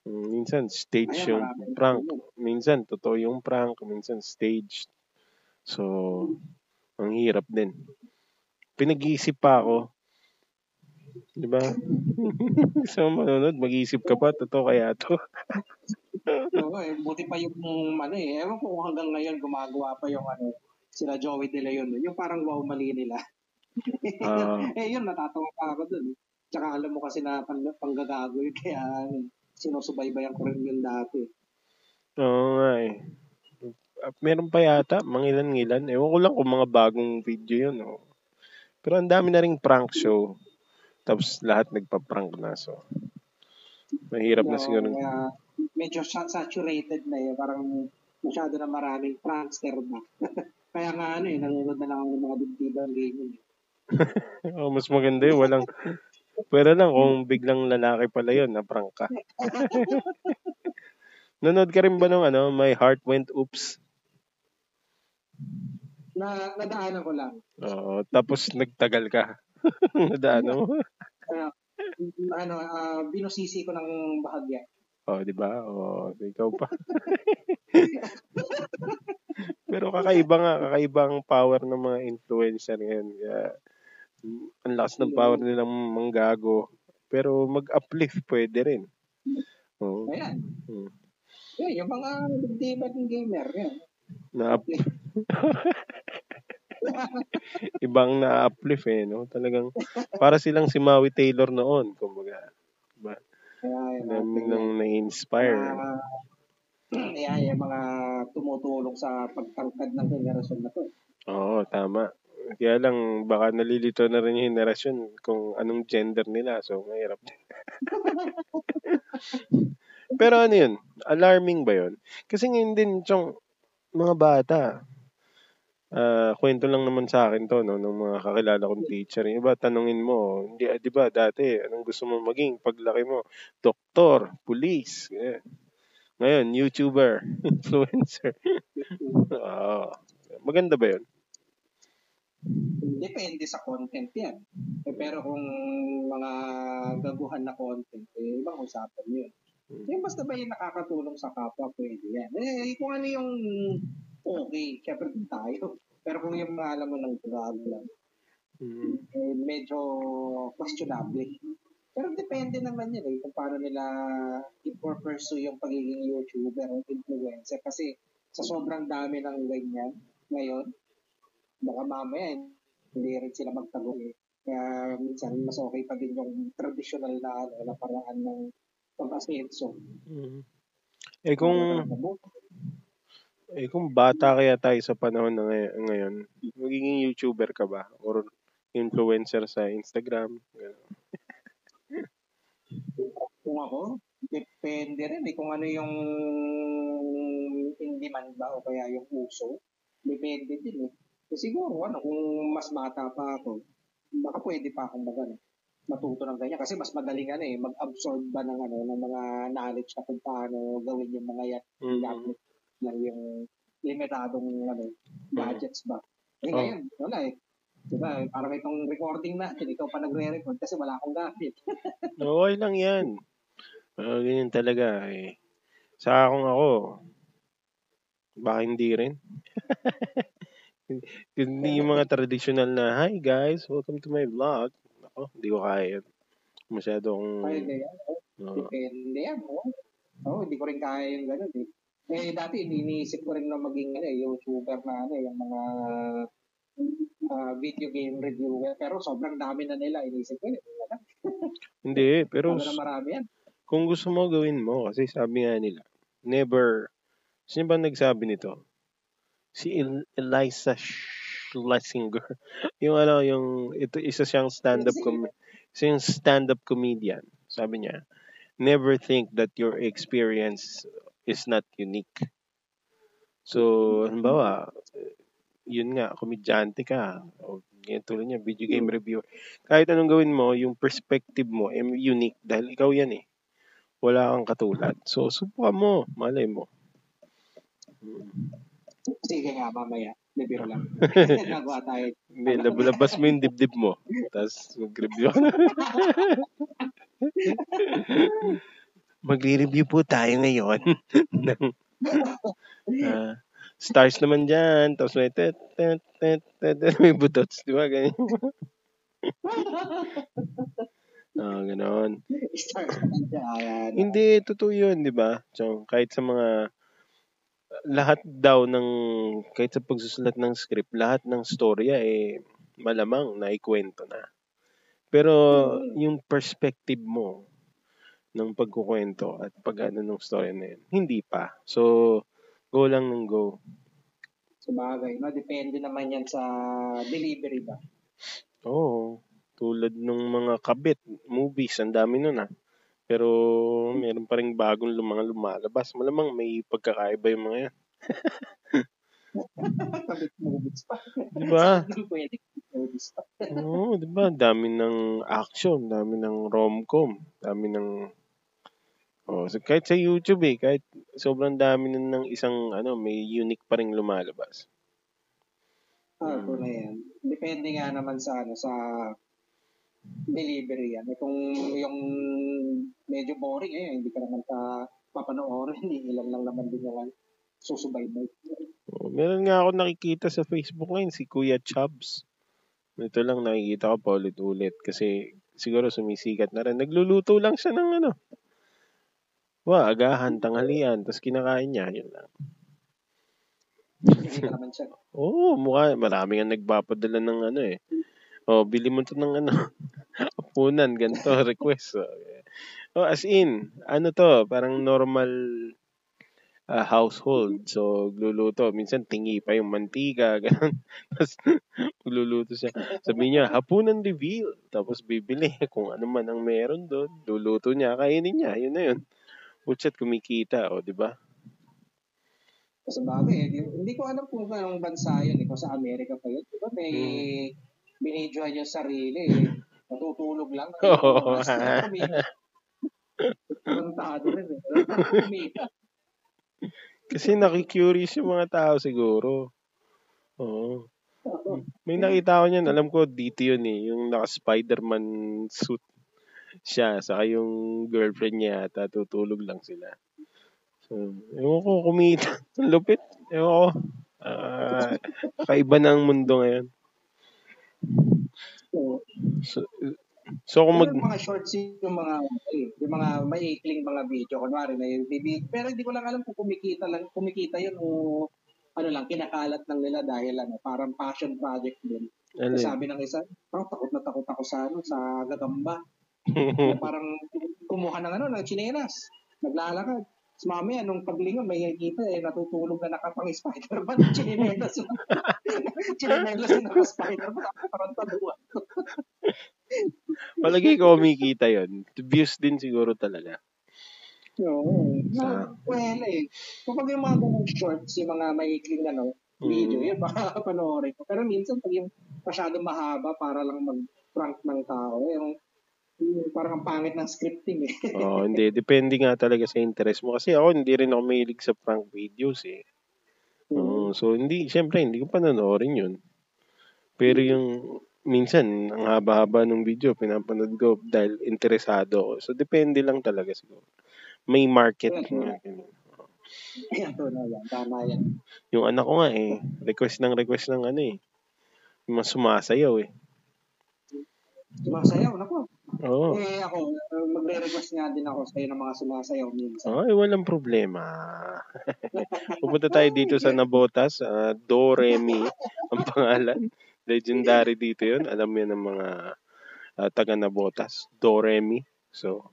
Mm, Minsan, stage Ayan, yung prank. Minsan, totoo yung prank. Minsan, staged. So, ang hirap din. Pinag-iisip pa ako. Di ba? [LAUGHS] Sa manonood, mag-iisip ka pa, totoo kaya to. [LAUGHS] Oo, eh, buti pa yung ano eh. Ewan ko kung hanggang ngayon gumagawa pa yung ano, sila Joey De Leon. Yung parang wow mali nila. Ah. [LAUGHS] eh yun, natatawa pa ako dun. Tsaka alam mo kasi na pang, panggagago yun. Kaya ano, sinusubaybayan ko rin yun dati. Oo nga eh. Meron pa yata, mga ilan-ilan. Ewan ko lang kung mga bagong video yun. Oh. Pero ang dami na ring prank show. Tapos lahat nagpa-prank na. So, mahirap na So, siguro. kaya medyo sa- saturated na eh. Parang masyado na maraming prankster na. [LAUGHS] kaya nga ano eh, nanonood na lang ako ng mga dibdibang game yun. eh. [LAUGHS] Oh, mas maganda yun. Walang... Pero lang kung biglang lalaki pala yun, na prank ka. [LAUGHS] Nanood ka rin ba nung ano, My Heart Went Oops? Na, nadaanan ko lang. Oo, tapos nagtagal ka. [LAUGHS] Nadaan mo. Kaya, ano, ah, binusisi ko ng bahagya. Oh, di ba? Oh, ikaw pa. [LAUGHS] Pero kakaiba nga, kakaiba ang power ng mga influencer ngayon. Kaya, mm, ang lakas ng power nilang manggago. Pero mag-uplift pwede rin. Oo. Ayan. Hmm. Yeah, yung mga dibdibang gamer. Yan. Na [LAUGHS] ibang na-uplift eh, no? Talagang para silang si Maui Taylor noon, kumbaga. Diba? Dami nang na-inspire. mga, yeah, yung mga tumutulong sa pagtangkad ng henerasyon na to. Oo, tama. Kaya lang, baka nalilito na rin yung henerasyon kung anong gender nila. So, mahirap. [LAUGHS] Pero ano yun? Alarming ba yun? Kasi ngayon din, chong, mga bata, ah kwento lang naman sa akin to, no, ng mga kakilala kong teacher. Yung iba, tanungin mo, hindi, di ba, dati, anong gusto mo maging paglaki mo? Doktor, pulis, ganyan. Ngayon, YouTuber, [LAUGHS] influencer. [LAUGHS] Oo. Maganda ba yun? Depende sa content yan. Eh, pero kung mga gaguhan na content, eh, ibang usapan yun. Yung basta ba yung nakakatulong sa kapwa, pwede yan. Eh, kung ano yung okay, syempre tayo. Pero kung yung alam mo ng gago lang, Mm. eh, medyo questionable. Pero depende naman yun eh, kung paano nila i-pursue yung pagiging YouTuber o influencer. Kasi sa sobrang dami ng ganyan ngayon, baka mamaya hindi rin sila magtago eh. Kaya minsan mas okay pa din yung traditional na, ano, na paraan ng pag-asenso. Mm. Eh kung eh kung bata kaya tayo sa panahon na ngay- ngayon, magiging YouTuber ka ba or influencer sa Instagram? [LAUGHS] Kung ako, depende rin eh kung ano yung in demand ba o kaya yung uso. Depende din eh. Kasi siguro, ano, kung mas bata pa ako, baka pwede pa akong mag, ano, matuto ng ganyan. Kasi mas magaling ano eh, mag-absorb ba ng, ano, ng mga knowledge na kung paano gawin yung mga yan. Mm. Gamit lang yung limitadong ano, gadgets ba. Eh Oh. ngayon, wala eh. Diba, parang itong recording natin, ikaw pa nagre-record kasi wala akong gamit. [LAUGHS] Okay lang yan. Ah, ganyan talaga eh. Sa akong ako, baka hindi rin. [LAUGHS] hindi yung mga traditional na, Hi guys, welcome to my vlog. Ako, hindi ko kaya yun. Masyadong, Pwede yan. Oo. Depende yan. Oo, oh, hindi ko rin kaya yung ganun eh. Eh, dati iniisip ko rin na maging ano, eh, YouTuber na ano, eh, yung mga ah, video game reviewer. Pero sobrang dami na nila. Iniisip ko, eh, wala. [LAUGHS] hindi, pero Ano na marami yan. kung gusto mo gawin mo, kasi sabi nga nila, never, sino ba nagsabi nito? Si El- Eliza Schlesinger. [LAUGHS] Yung ano, yung, ito, isa siyang stand-up, com- isa stand-up comedian. Sabi niya, never think that your experience is not unique. So, halimbawa, yun nga, komedyante ka, o yan tulad niya, video game reviewer. Kahit anong gawin mo, yung perspective mo, eh, unique dahil ikaw yan eh. Wala kang katulad. So, subukan mo, malay mo. Sige nga, mamaya. Bibiro lang. [LAUGHS] Nagawa tayo. Hindi, labas mo yung dibdib mo. Tapos, mag-review. [LAUGHS] Magre-review po tayo ngayon ng [LAUGHS] uh, stars naman dyan. Tapos may tet, tet, tet, tet, tet, may butots. Di ba? Ganyan. Ah, oh, naman dyan. Hindi, totoo yun, di ba? So, kahit sa mga lahat daw ng kahit sa pagsusulat ng script, lahat ng storya eh malamang na ikwento na. Pero yung perspective mo ng pagkukwento at pag ng story na yun, hindi pa. So, go lang ng go. Sa bagay, no? Depende naman yan sa delivery ba? Oo. Tulad ng mga kabit movies, ang dami nun ah. Pero meron pa rin bagong mga lumalabas. Malamang may pagkakaiba yung mga yan. Kabit movies pa. Diba? Movies [LAUGHS] pa. Oo, di ba? Dami ng action, dami ng rom-com, dami ng Oh, so kahit sa YouTube eh, kahit sobrang dami na ng isang ano, may unique pa ring lumalabas. Ah, hmm. na yan. Depende nga naman sa ano sa delivery yan. Eh, kung yung medyo boring eh, hindi ka naman ka papanoorin, hindi ilan lang naman din yung susubaybay. Oh, meron nga ako nakikita sa Facebook ngayon si Kuya Chubbs. Ito lang nakikita ko pa ulit-ulit kasi siguro sumisikat na rin. Nagluluto lang siya ng ano, Wa, agahan, tanghalian, tapos kinakain niya, yun lang. [LAUGHS] Oo, oh, mukha, marami nga nagpapadala ng ano eh. Oh, bili mo to ng ano, apunan, ganito, [LAUGHS] request. Oh, as in, ano to, parang normal uh, household. So, gluluto. Minsan, tingi pa yung mantika. [LAUGHS] Ganun. Tapos, gluluto siya. Sabi niya, hapunan reveal. Tapos, bibili [LAUGHS] kung ano man ang meron doon. Luluto niya, kainin niya. Yun na yun. Butchat kumikita, o, oh, di ba? Sa bagay, hindi ko alam kung anong bansa yun, eh, kung sa Amerika pa yun. Di ba may hmm. binidyohan yung sarili, eh. Natutulog lang. [LAUGHS] Oo. Tarantado rin eh. Kasi nakikurious yung mga tao siguro. Oo. May nakita ko niyan, alam ko dito yun eh, yung naka-Spider-Man suit siya, saka yung girlfriend niya ata, tutulog lang sila. So, ewan ko, kumita. [LAUGHS] Lupit. Ewan ko. Uh, kaiba ang mundo ngayon. So, so kung mag... Yung mga shorts yung mga, eh, yung mga maikling mga video, kunwari na yung TV, pero hindi ko lang alam kung kumikita lang, kumikita yun o ano lang, kinakalat lang nila dahil ano, parang passion project din. Alin? Sabi ng isa, parang takot na takot ako sa ano, sa gagamba [LAUGHS] parang kumuha ng ano, ng chinelas. Naglalakad. Tapos mamaya, nung paglingon, may nakikita eh, natutulog na nakapang Spider-Man. [LAUGHS] Chinelas. [LAUGHS] chinelas na naka-Spider-Man. Parang taluan. [LAUGHS] Palagi ko kumikita yun. Views din siguro talaga. Oo. Na, well, eh. Kapag yung mga ganong shorts, yung mga maikling ano, video, mm. yun, baka panoorin ko. Pero minsan, pag yung masyadong mahaba para lang mag-prank ng tao, yung parang ang pangit ng scripting eh. [LAUGHS] Oo, oh, hindi. Depende nga talaga sa interest mo. Kasi ako, hindi rin ako mahilig sa prank videos eh. Mm. Uh, so, hindi, syempre, hindi ko panonoorin yun. Pero yung, minsan, ang haba-haba ng video, pinapanood ko dahil interesado ako. So, depende lang talaga siguro. May market yeah, nga. Ayan, to na yan. Tama yan. Yung anak ko nga eh, request ng request ng ano eh. Yung mas sumasayaw eh. Sumasayaw? Nako. Oo. Eh ako, magre-request nga din ako sa ng mga sumasayaw minsan. Ay, walang problema. [LAUGHS] Pupunta tayo dito sa Nabotas, uh, Do Re Mi [LAUGHS] ang pangalan. Legendary dito 'yon. Alam mo 'yan ng mga uh, taga Nabotas, Do Re Mi. So,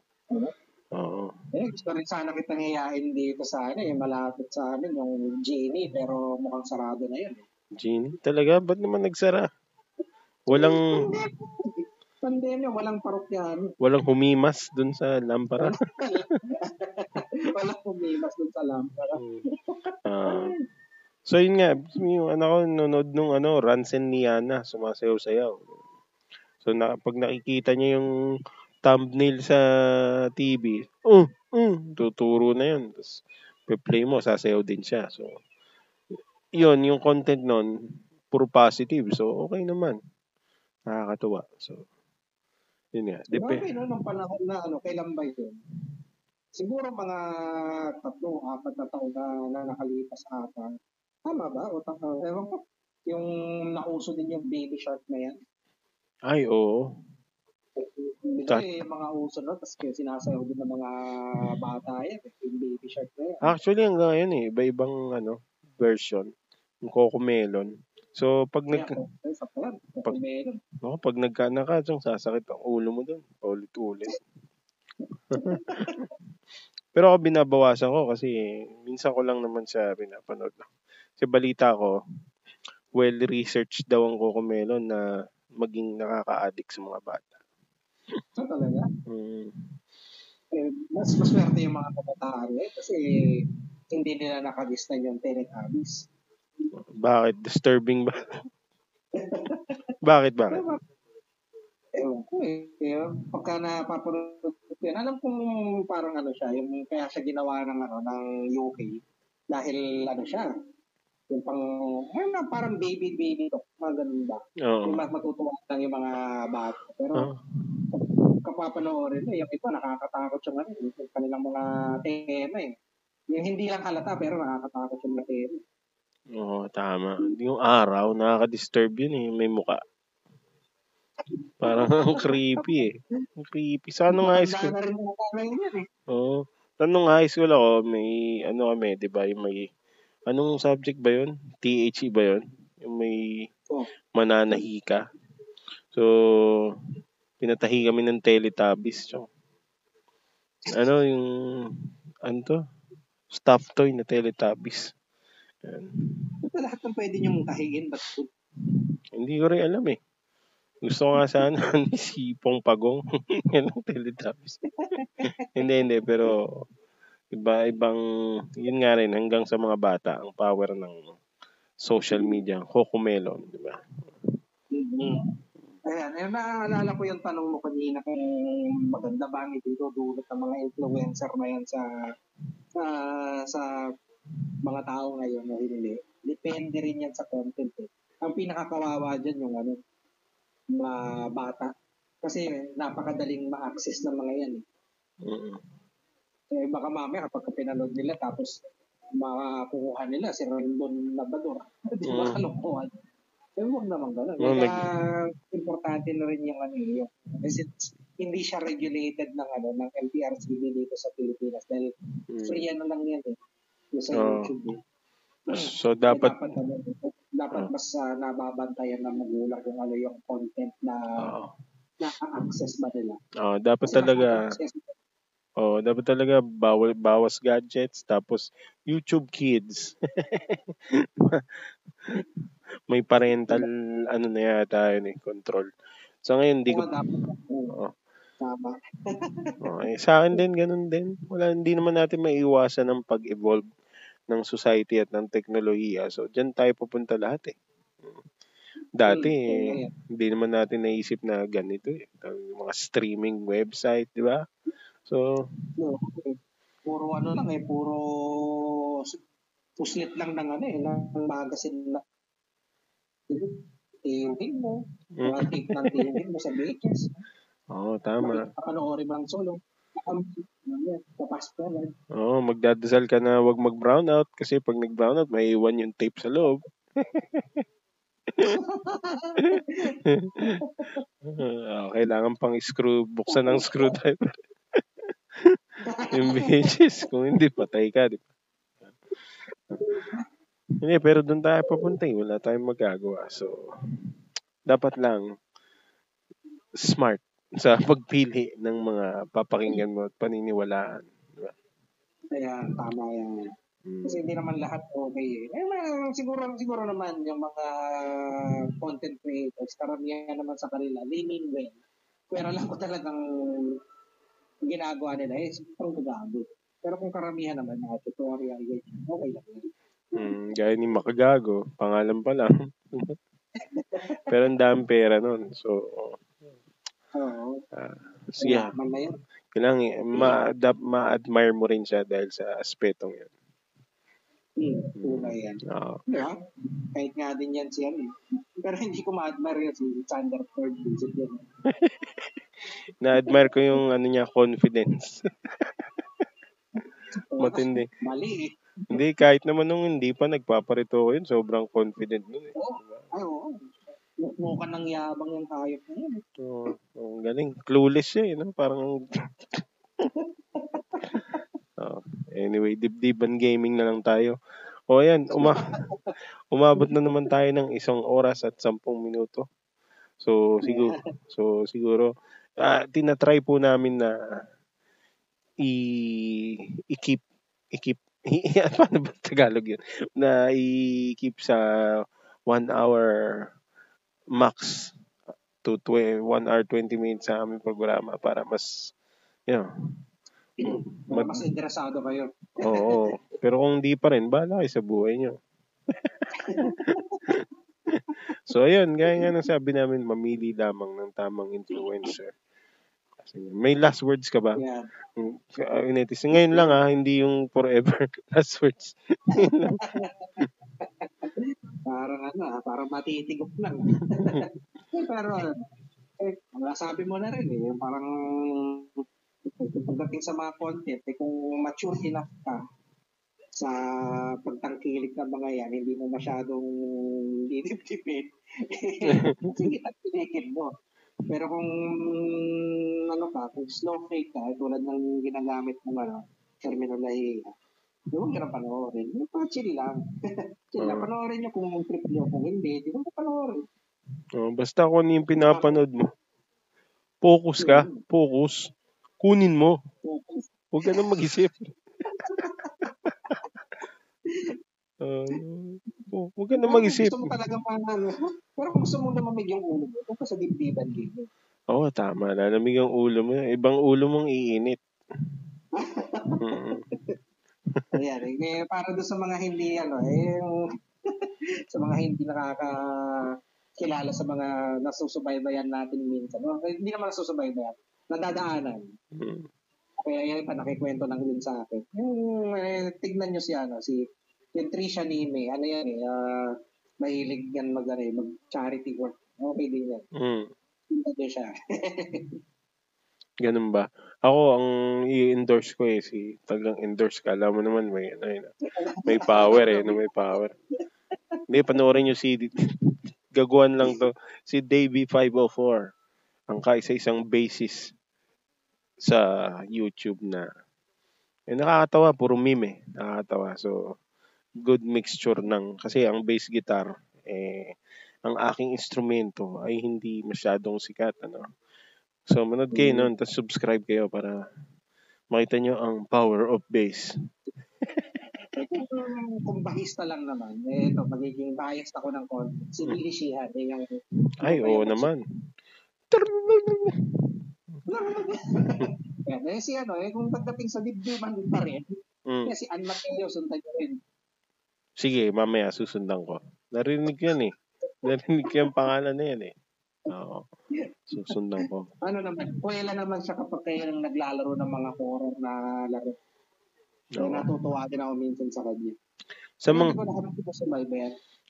Oo. Eh, gusto rin sana kitang hiyain dito sa ano, eh, malapit sa amin, yung Genie, pero mukhang sarado na yun. Genie? Talaga? Ba't naman nagsara? Walang Pandemya, walang parokyano. walang humimas dun sa lampara. walang pumimas [LAUGHS] dun sa lampara. Ah. so yun nga, yung ano ko nanonood nung ano, Ransen ni Ana, sumasayaw-sayaw. So na, pag nakikita niya yung thumbnail sa TV, oh, oh, tuturo na yun. Tapos, play mo, sasayaw din siya. So, yun, yung content nun, puro positive. So, okay naman. Nakakatuwa. So, yun nga. Dep- Dep- no, nung panahon na, ano, kailan ba yun? Siguro mga tatlo, apat na taon na, na nakalipas ata. Tama ba? O tama, ewan ko. Yung nauso din yung baby shark na yan. Ay, oo. Kasi yung mga uso na, tapos sinasayaw din ng mga bata yan. Yung baby shark na yan. Actually, hanggang ngayon eh, iba-ibang ano, version. Yung Coco Melon. So, pag nag... Plan, Pag-. Ako, pag nagkana ka, dyan, sasakit ang ulo mo doon. Ulit-ulit. [LAUGHS] Pero ako binabawasan ko kasi minsan ko lang naman siya pinapanood. Kasi balita ko, well-researched daw ang Coco Melon na maging nakaka-addict sa mga bata. So, talaga. Mm. Eh, mas maswerte yung mga kabataan eh, kasi hindi nila nakadistan yung Teletubbies. Bakit? Disturbing ba? [LAUGHS] bakit, bakit? Ewan ko eh. Kaya pagka napapanood yan, alam kong parang ano siya, yung kaya siya ginawa ng ano ng UK dahil ano siya, yung pang, ayun na, parang baby baby talk, mga ganun ba? Oo. Yung mas matutuwa lang yung mga bata. Pero Oh. kapapanoorin eh, yung iba nakakatakot yung ano, yung kanilang mga tema eh. Yung hindi lang halata pero nakakatakot yung mga tema. Oo, tama. Yung araw, nakaka-disturb yun eh. May muka. Parang ang [LAUGHS] creepy eh. Ang creepy. Sa anong high school? eh. Oo. Sa anong high school ako, may ano kami, di ba? Yung may, anong subject ba yun? THE ba yun? Yung may Oh. mananahi ka. So, pinatahi kami ng Teletubbies. So, ano yung, ano to? Stuffed toy na Teletubbies. Yan. Ito lahat ng pwede niyong tahiin, ba't Hindi ko rin alam eh. Gusto ko nga sana [LAUGHS] ni si Pong Pagong. [LAUGHS] Yan ang Teletubbies. [LAUGHS] hindi, hindi. Pero iba ibang yun nga rin hanggang sa mga bata ang power ng social media Cocomelon di ba mm Ayan, eh, naaalala ko yung tanong mo kanina kung maganda ba ang itutulot ng mga influencer na yan sa sa sa mga tao ngayon o hindi. Depende rin yan sa content eh. Ang pinakakawawa dyan yung ano, mga bata. Kasi napakadaling ma-access ng mga yan eh. Mm. Eh, baka mamaya kapag pinanood nila tapos makakuha nila si Rondon Labrador. [LAUGHS] Di ba Mm. kalokohan? Eh, huwag naman gano'n. Oh, Kaya, importante na rin yung ano yung kasi hindi siya regulated ng ano ng MPRCB dito sa Pilipinas dahil Mm. free ano lang yan eh. Sa. YouTube. Eh. so Eh, dapat dapat, dapat mas ah, nababantayan ng magulang kung ano yung content na Oo. na-access ba nila. Oo, dapat Kasi talaga oh dapat talaga bawal bawas gadgets tapos YouTube Kids [LAUGHS] may parental ano na yata yun eh control so ngayon hindi ko Oo. Tama. Okay. Sa akin din, ganun din. Wala, hindi naman natin maiiwasan ang pag-evolve ng society at ng teknolohiya. So, dyan tayo pupunta lahat eh. Dati, Hmm, eh, hindi naman natin naisip na ganito eh. Yung mga streaming website, di ba? So, No, puro ano lang eh, puro puslit lang ng ano eh, ng magazine na tingin mo, mm, mga tape ng mo sa beaches. oo, tama. Papanoorin mo ang solo. Yan, papas pa lang. Oo, magdadasal ka na wag mag-brown out kasi pag nag-brown out, may iwan yung tape sa loob. Ah, kailangan pang screw, buksan ng screwdriver. [LAUGHS] yung beaches, kung hindi, patay ka, di ba? Hindi, pero doon tayo papunta eh. Wala tayong magagawa. So, dapat lang smart sa [LAUGHS] pagpili ng mga papakinggan mo at paniniwalaan. Kaya tama yan. Mm. Kasi hindi naman lahat okay eh. eh ma- siguro, siguro naman yung mga content creators, karamihan naman sa kanila, they mean well. Pero lang ko talagang ginagawa nila eh, pang gago. Pero kung karamihan naman, mga tutorial, okay lang yan. Mm, gaya ni Makagago, pangalan pa lang. [LAUGHS] Pero ang dami pera nun. So, Oo. ah, sige. Yaman na yun. Kailangan, eh, ma, dap, ma-admire mo rin siya dahil sa aspetong yun. Hmm, tunay yan. Oo. Ba? Kahit nga din yan siya eh. Pero hindi ko ma-admire yan si Sander Ford. [LAUGHS] Na-admire ko yung ano niya, confidence. Matindi. Mali eh. Hindi, kahit naman nung hindi pa nagpaparito ko yun, sobrang confident nun eh. Oo. Ay, oo. Mukha ng yabang yung hayop na yun. Oo, oh, galing. Clueless siya eh, no? Parang... [LAUGHS] oh, anyway, dibdiban gaming na lang tayo. O yan, uma umabot na naman tayo ng isang oras at sampung minuto. So, siguro, so, siguro, ah, tinatry po namin na i i-keep i-keep [LAUGHS] paano ba Tagalog yun? Na i-keep sa one hour max to 1 hour 20 minutes sa aming programa para mas you know, Mag- mas interesado kayo. oo. Pero kung di pa rin, bahala kayo sa buhay nyo. [LAUGHS] so, ayun, gaya nga ng sabi namin, mamili lamang ng tamang influencer. Kasi, may last words ka ba? Yeah. Uh. Ngayon lang ha, hindi yung forever [LAUGHS] last words. [LAUGHS] [LAUGHS] Parang ano, ah, parang matitigop lang. [LAUGHS] Pero, eh, sabi mo na rin eh, yung parang pagdating sa mga content, eh, kung mature enough ka sa pagtangkilik ng mga yan, hindi mo masyadong didip-dipin, [LAUGHS] sige, tagpilikin mo. Pero kung ano ka, kung slow fake ka, eh, tulad ng ginagamit mo ano, terminology, huwag ka na panoorin. Yung pa chill lang. [LAUGHS] chill lang, Oo. panoorin nyo kung trip nyo. Kung hindi, di mo panoorin. Oh, basta kung ano yung pinapanood mo, focus ka, focus. Kunin mo. Huwag ka na mag-isip. Uh, [LAUGHS] huwag ka na mag-isip. Gusto mo talaga ano. Pero kung gusto mo na mamig yung ulo mo, kung sa dibdiban game. Oo, tama. Lalamig ang ulo mo. Ibang ulo mong iinit. [LAUGHS] Ayan, eh, para doon sa mga hindi, ano, eh, yung, [LAUGHS] sa mga hindi nakaka kilala sa mga nasusubaybayan natin minsan. No? Eh, Hindi naman nasusubaybayan. Nadadaanan. Mm. Kaya yan pa nakikwento lang din sa akin. Yung, eh, tignan nyo si, ano, si, yung Trisha Nime, ano yan eh, ah, mahilig yan mag, ano, eh, mag charity work. Okay din yan. Mm. Nyo siya. [LAUGHS] Ganun ba? Ako, ang i-endorse ko eh, si tagang endorse ka. Alam mo naman, may, ano, yun, may power eh, no, may power. Hindi, panoorin nyo si, [LAUGHS] gaguan lang to, si Davey 504. Ang kaisa-isang basis sa YouTube na, eh, nakakatawa, puro meme eh, nakakatawa. So, good mixture ng, kasi ang bass guitar, eh, ang aking instrumento ay hindi masyadong sikat, ano. So, manood kayo nun, tapos subscribe kayo para makita nyo ang power of bass. kung, bahista lang naman, eh, ito, magiging biased ako ng konti. Si Billy Sheehan, eh, yung, Ay, oo naman. [LAUGHS] yan, eh, si ano, eh, kung pagdating sa dibdiban pa rin, Mm. eh, si Ann Mateo, sundan nyo rin. Sige, mamaya susundan ko. Narinig yan eh. Narinig ko yung pangalan na yan eh. Oo. [LAUGHS] Susundan ko. Ano naman, kuwela naman siya kapag kayo nang naglalaro ng mga horror na laro. Kaya Oo. natutuwa din ako minsan sa kanya. Sa mga Hindi ko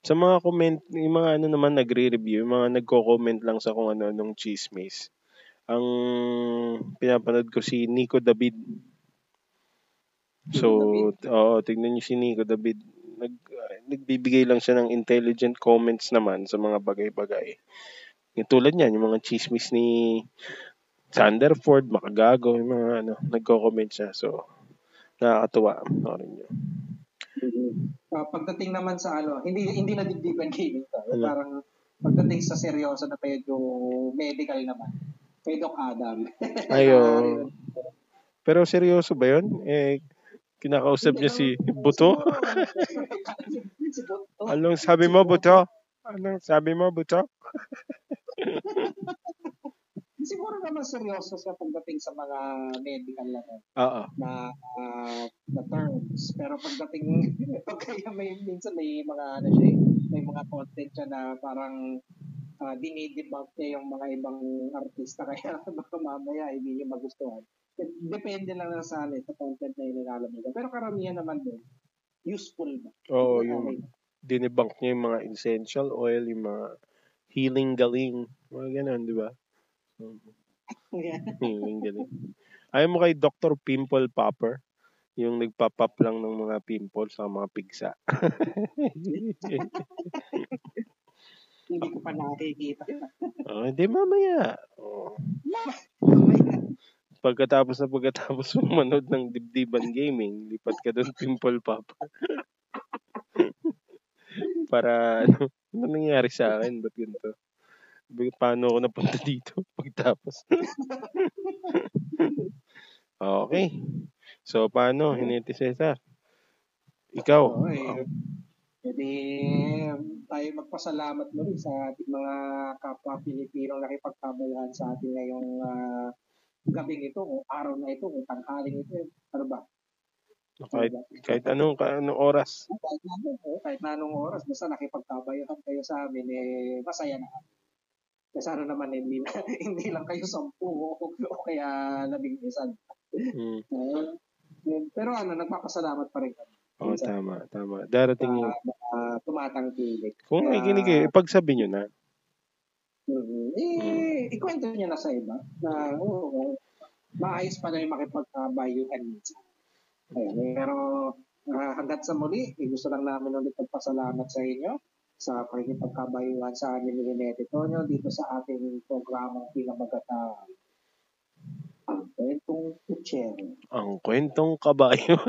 sa mga comment, yung mga ano naman nagre-review, yung mga nagko-comment lang sa kung ano nung chismis. Ang pinapanood ko si Nico David. So, oo, tignan niyo si Nico David. Nag, nagbibigay lang siya ng intelligent comments naman sa mga bagay-bagay. Yung tulad niyan, yung mga chismis ni Sander Ford, Makagago, yung mga ano, nagko-comment siya. So, nakakatuwa. Panoorin niyo. Ah, pagdating naman sa ano, hindi hindi na dibdiban gaming to. Ano? Parang pagdating sa seryoso na medyo medical naman. Kay Doc Adam. Ayo. [LAUGHS] Pero seryoso ba yun? Eh, Kinakausap niya si Buto. si Buto. [LAUGHS] Anong sabi mo, Buto? Anong sabi mo, Buto? Siguro naman seryoso siya pagdating sa mga medical na, Oo. na, uh, na terms. Pero pagdating, [LAUGHS] kaya may, minsan may mga, ano siya, eh, may mga content siya na parang uh, dinidebunk niya yung mga ibang artista [LAUGHS] kaya baka mamaya hindi niya magustuhan. Depende lang na sa, ano, sa content na inilalabas. Pero karamihan naman din, useful ba? Oo, yung dinebunk niya yung mga essential oil, yung mga healing galing, mga ganun, di ba? Yeah. [LAUGHS] healing galing. Ayaw mo kay Dr. Pimple Popper? Yung nagpa-pop lang ng mga pimples sa mga pigsa. [LAUGHS] Hindi ko pa nakikita. [LAUGHS] oh, hindi mamaya. Oh. Pagkatapos na pagkatapos manood ng Dibdiban Gaming, lipat ka doon Pimple Popper. Para ano, ano nangyari sa akin? Ba't ganito? Paano ako napunta [LAUGHS] dito pagtapos? [LAUGHS] okay. So, paano, Hinete Cesar? Ikaw. Okay. Jadi, tayo magpasalamat mo rin sa ating mga kapwa Pilipinong nakipagkabayan sa ating ngayong uh, gabing ito, o araw na ito, o tanghaling ito. Ano ba? Kahit, kahit anong, anong oras. Kahit na, kahit anong oras, basta nakipagkabayan kayo sa amin, eh, masaya na kami. Kasi ano naman, hindi, [LAUGHS] hindi lang kayo sampu o, o kaya labing isa. Hmm. Uh, pero ano, nagpapasalamat pa rin kami. Oo, oh, tama, tama. Darating yung... Uh, uh, tumatangkilik. Kung may kinig eh, ipagsabi nyo na. Mm-hmm. Eh, mm. ikwento nyo na sa iba na, oo, oh, maayos pa na yung makipagkabayuhan minsan. Ayun, pero uh, hanggat sa muli, eh, gusto lang namin ulit magpasalamat sa inyo sa pakikipagkabayuhan sa amin ni Renete Tonyo dito sa ating programang pinamagatang ang kwentong kutsero. Ang kwentong kabayo. [LAUGHS]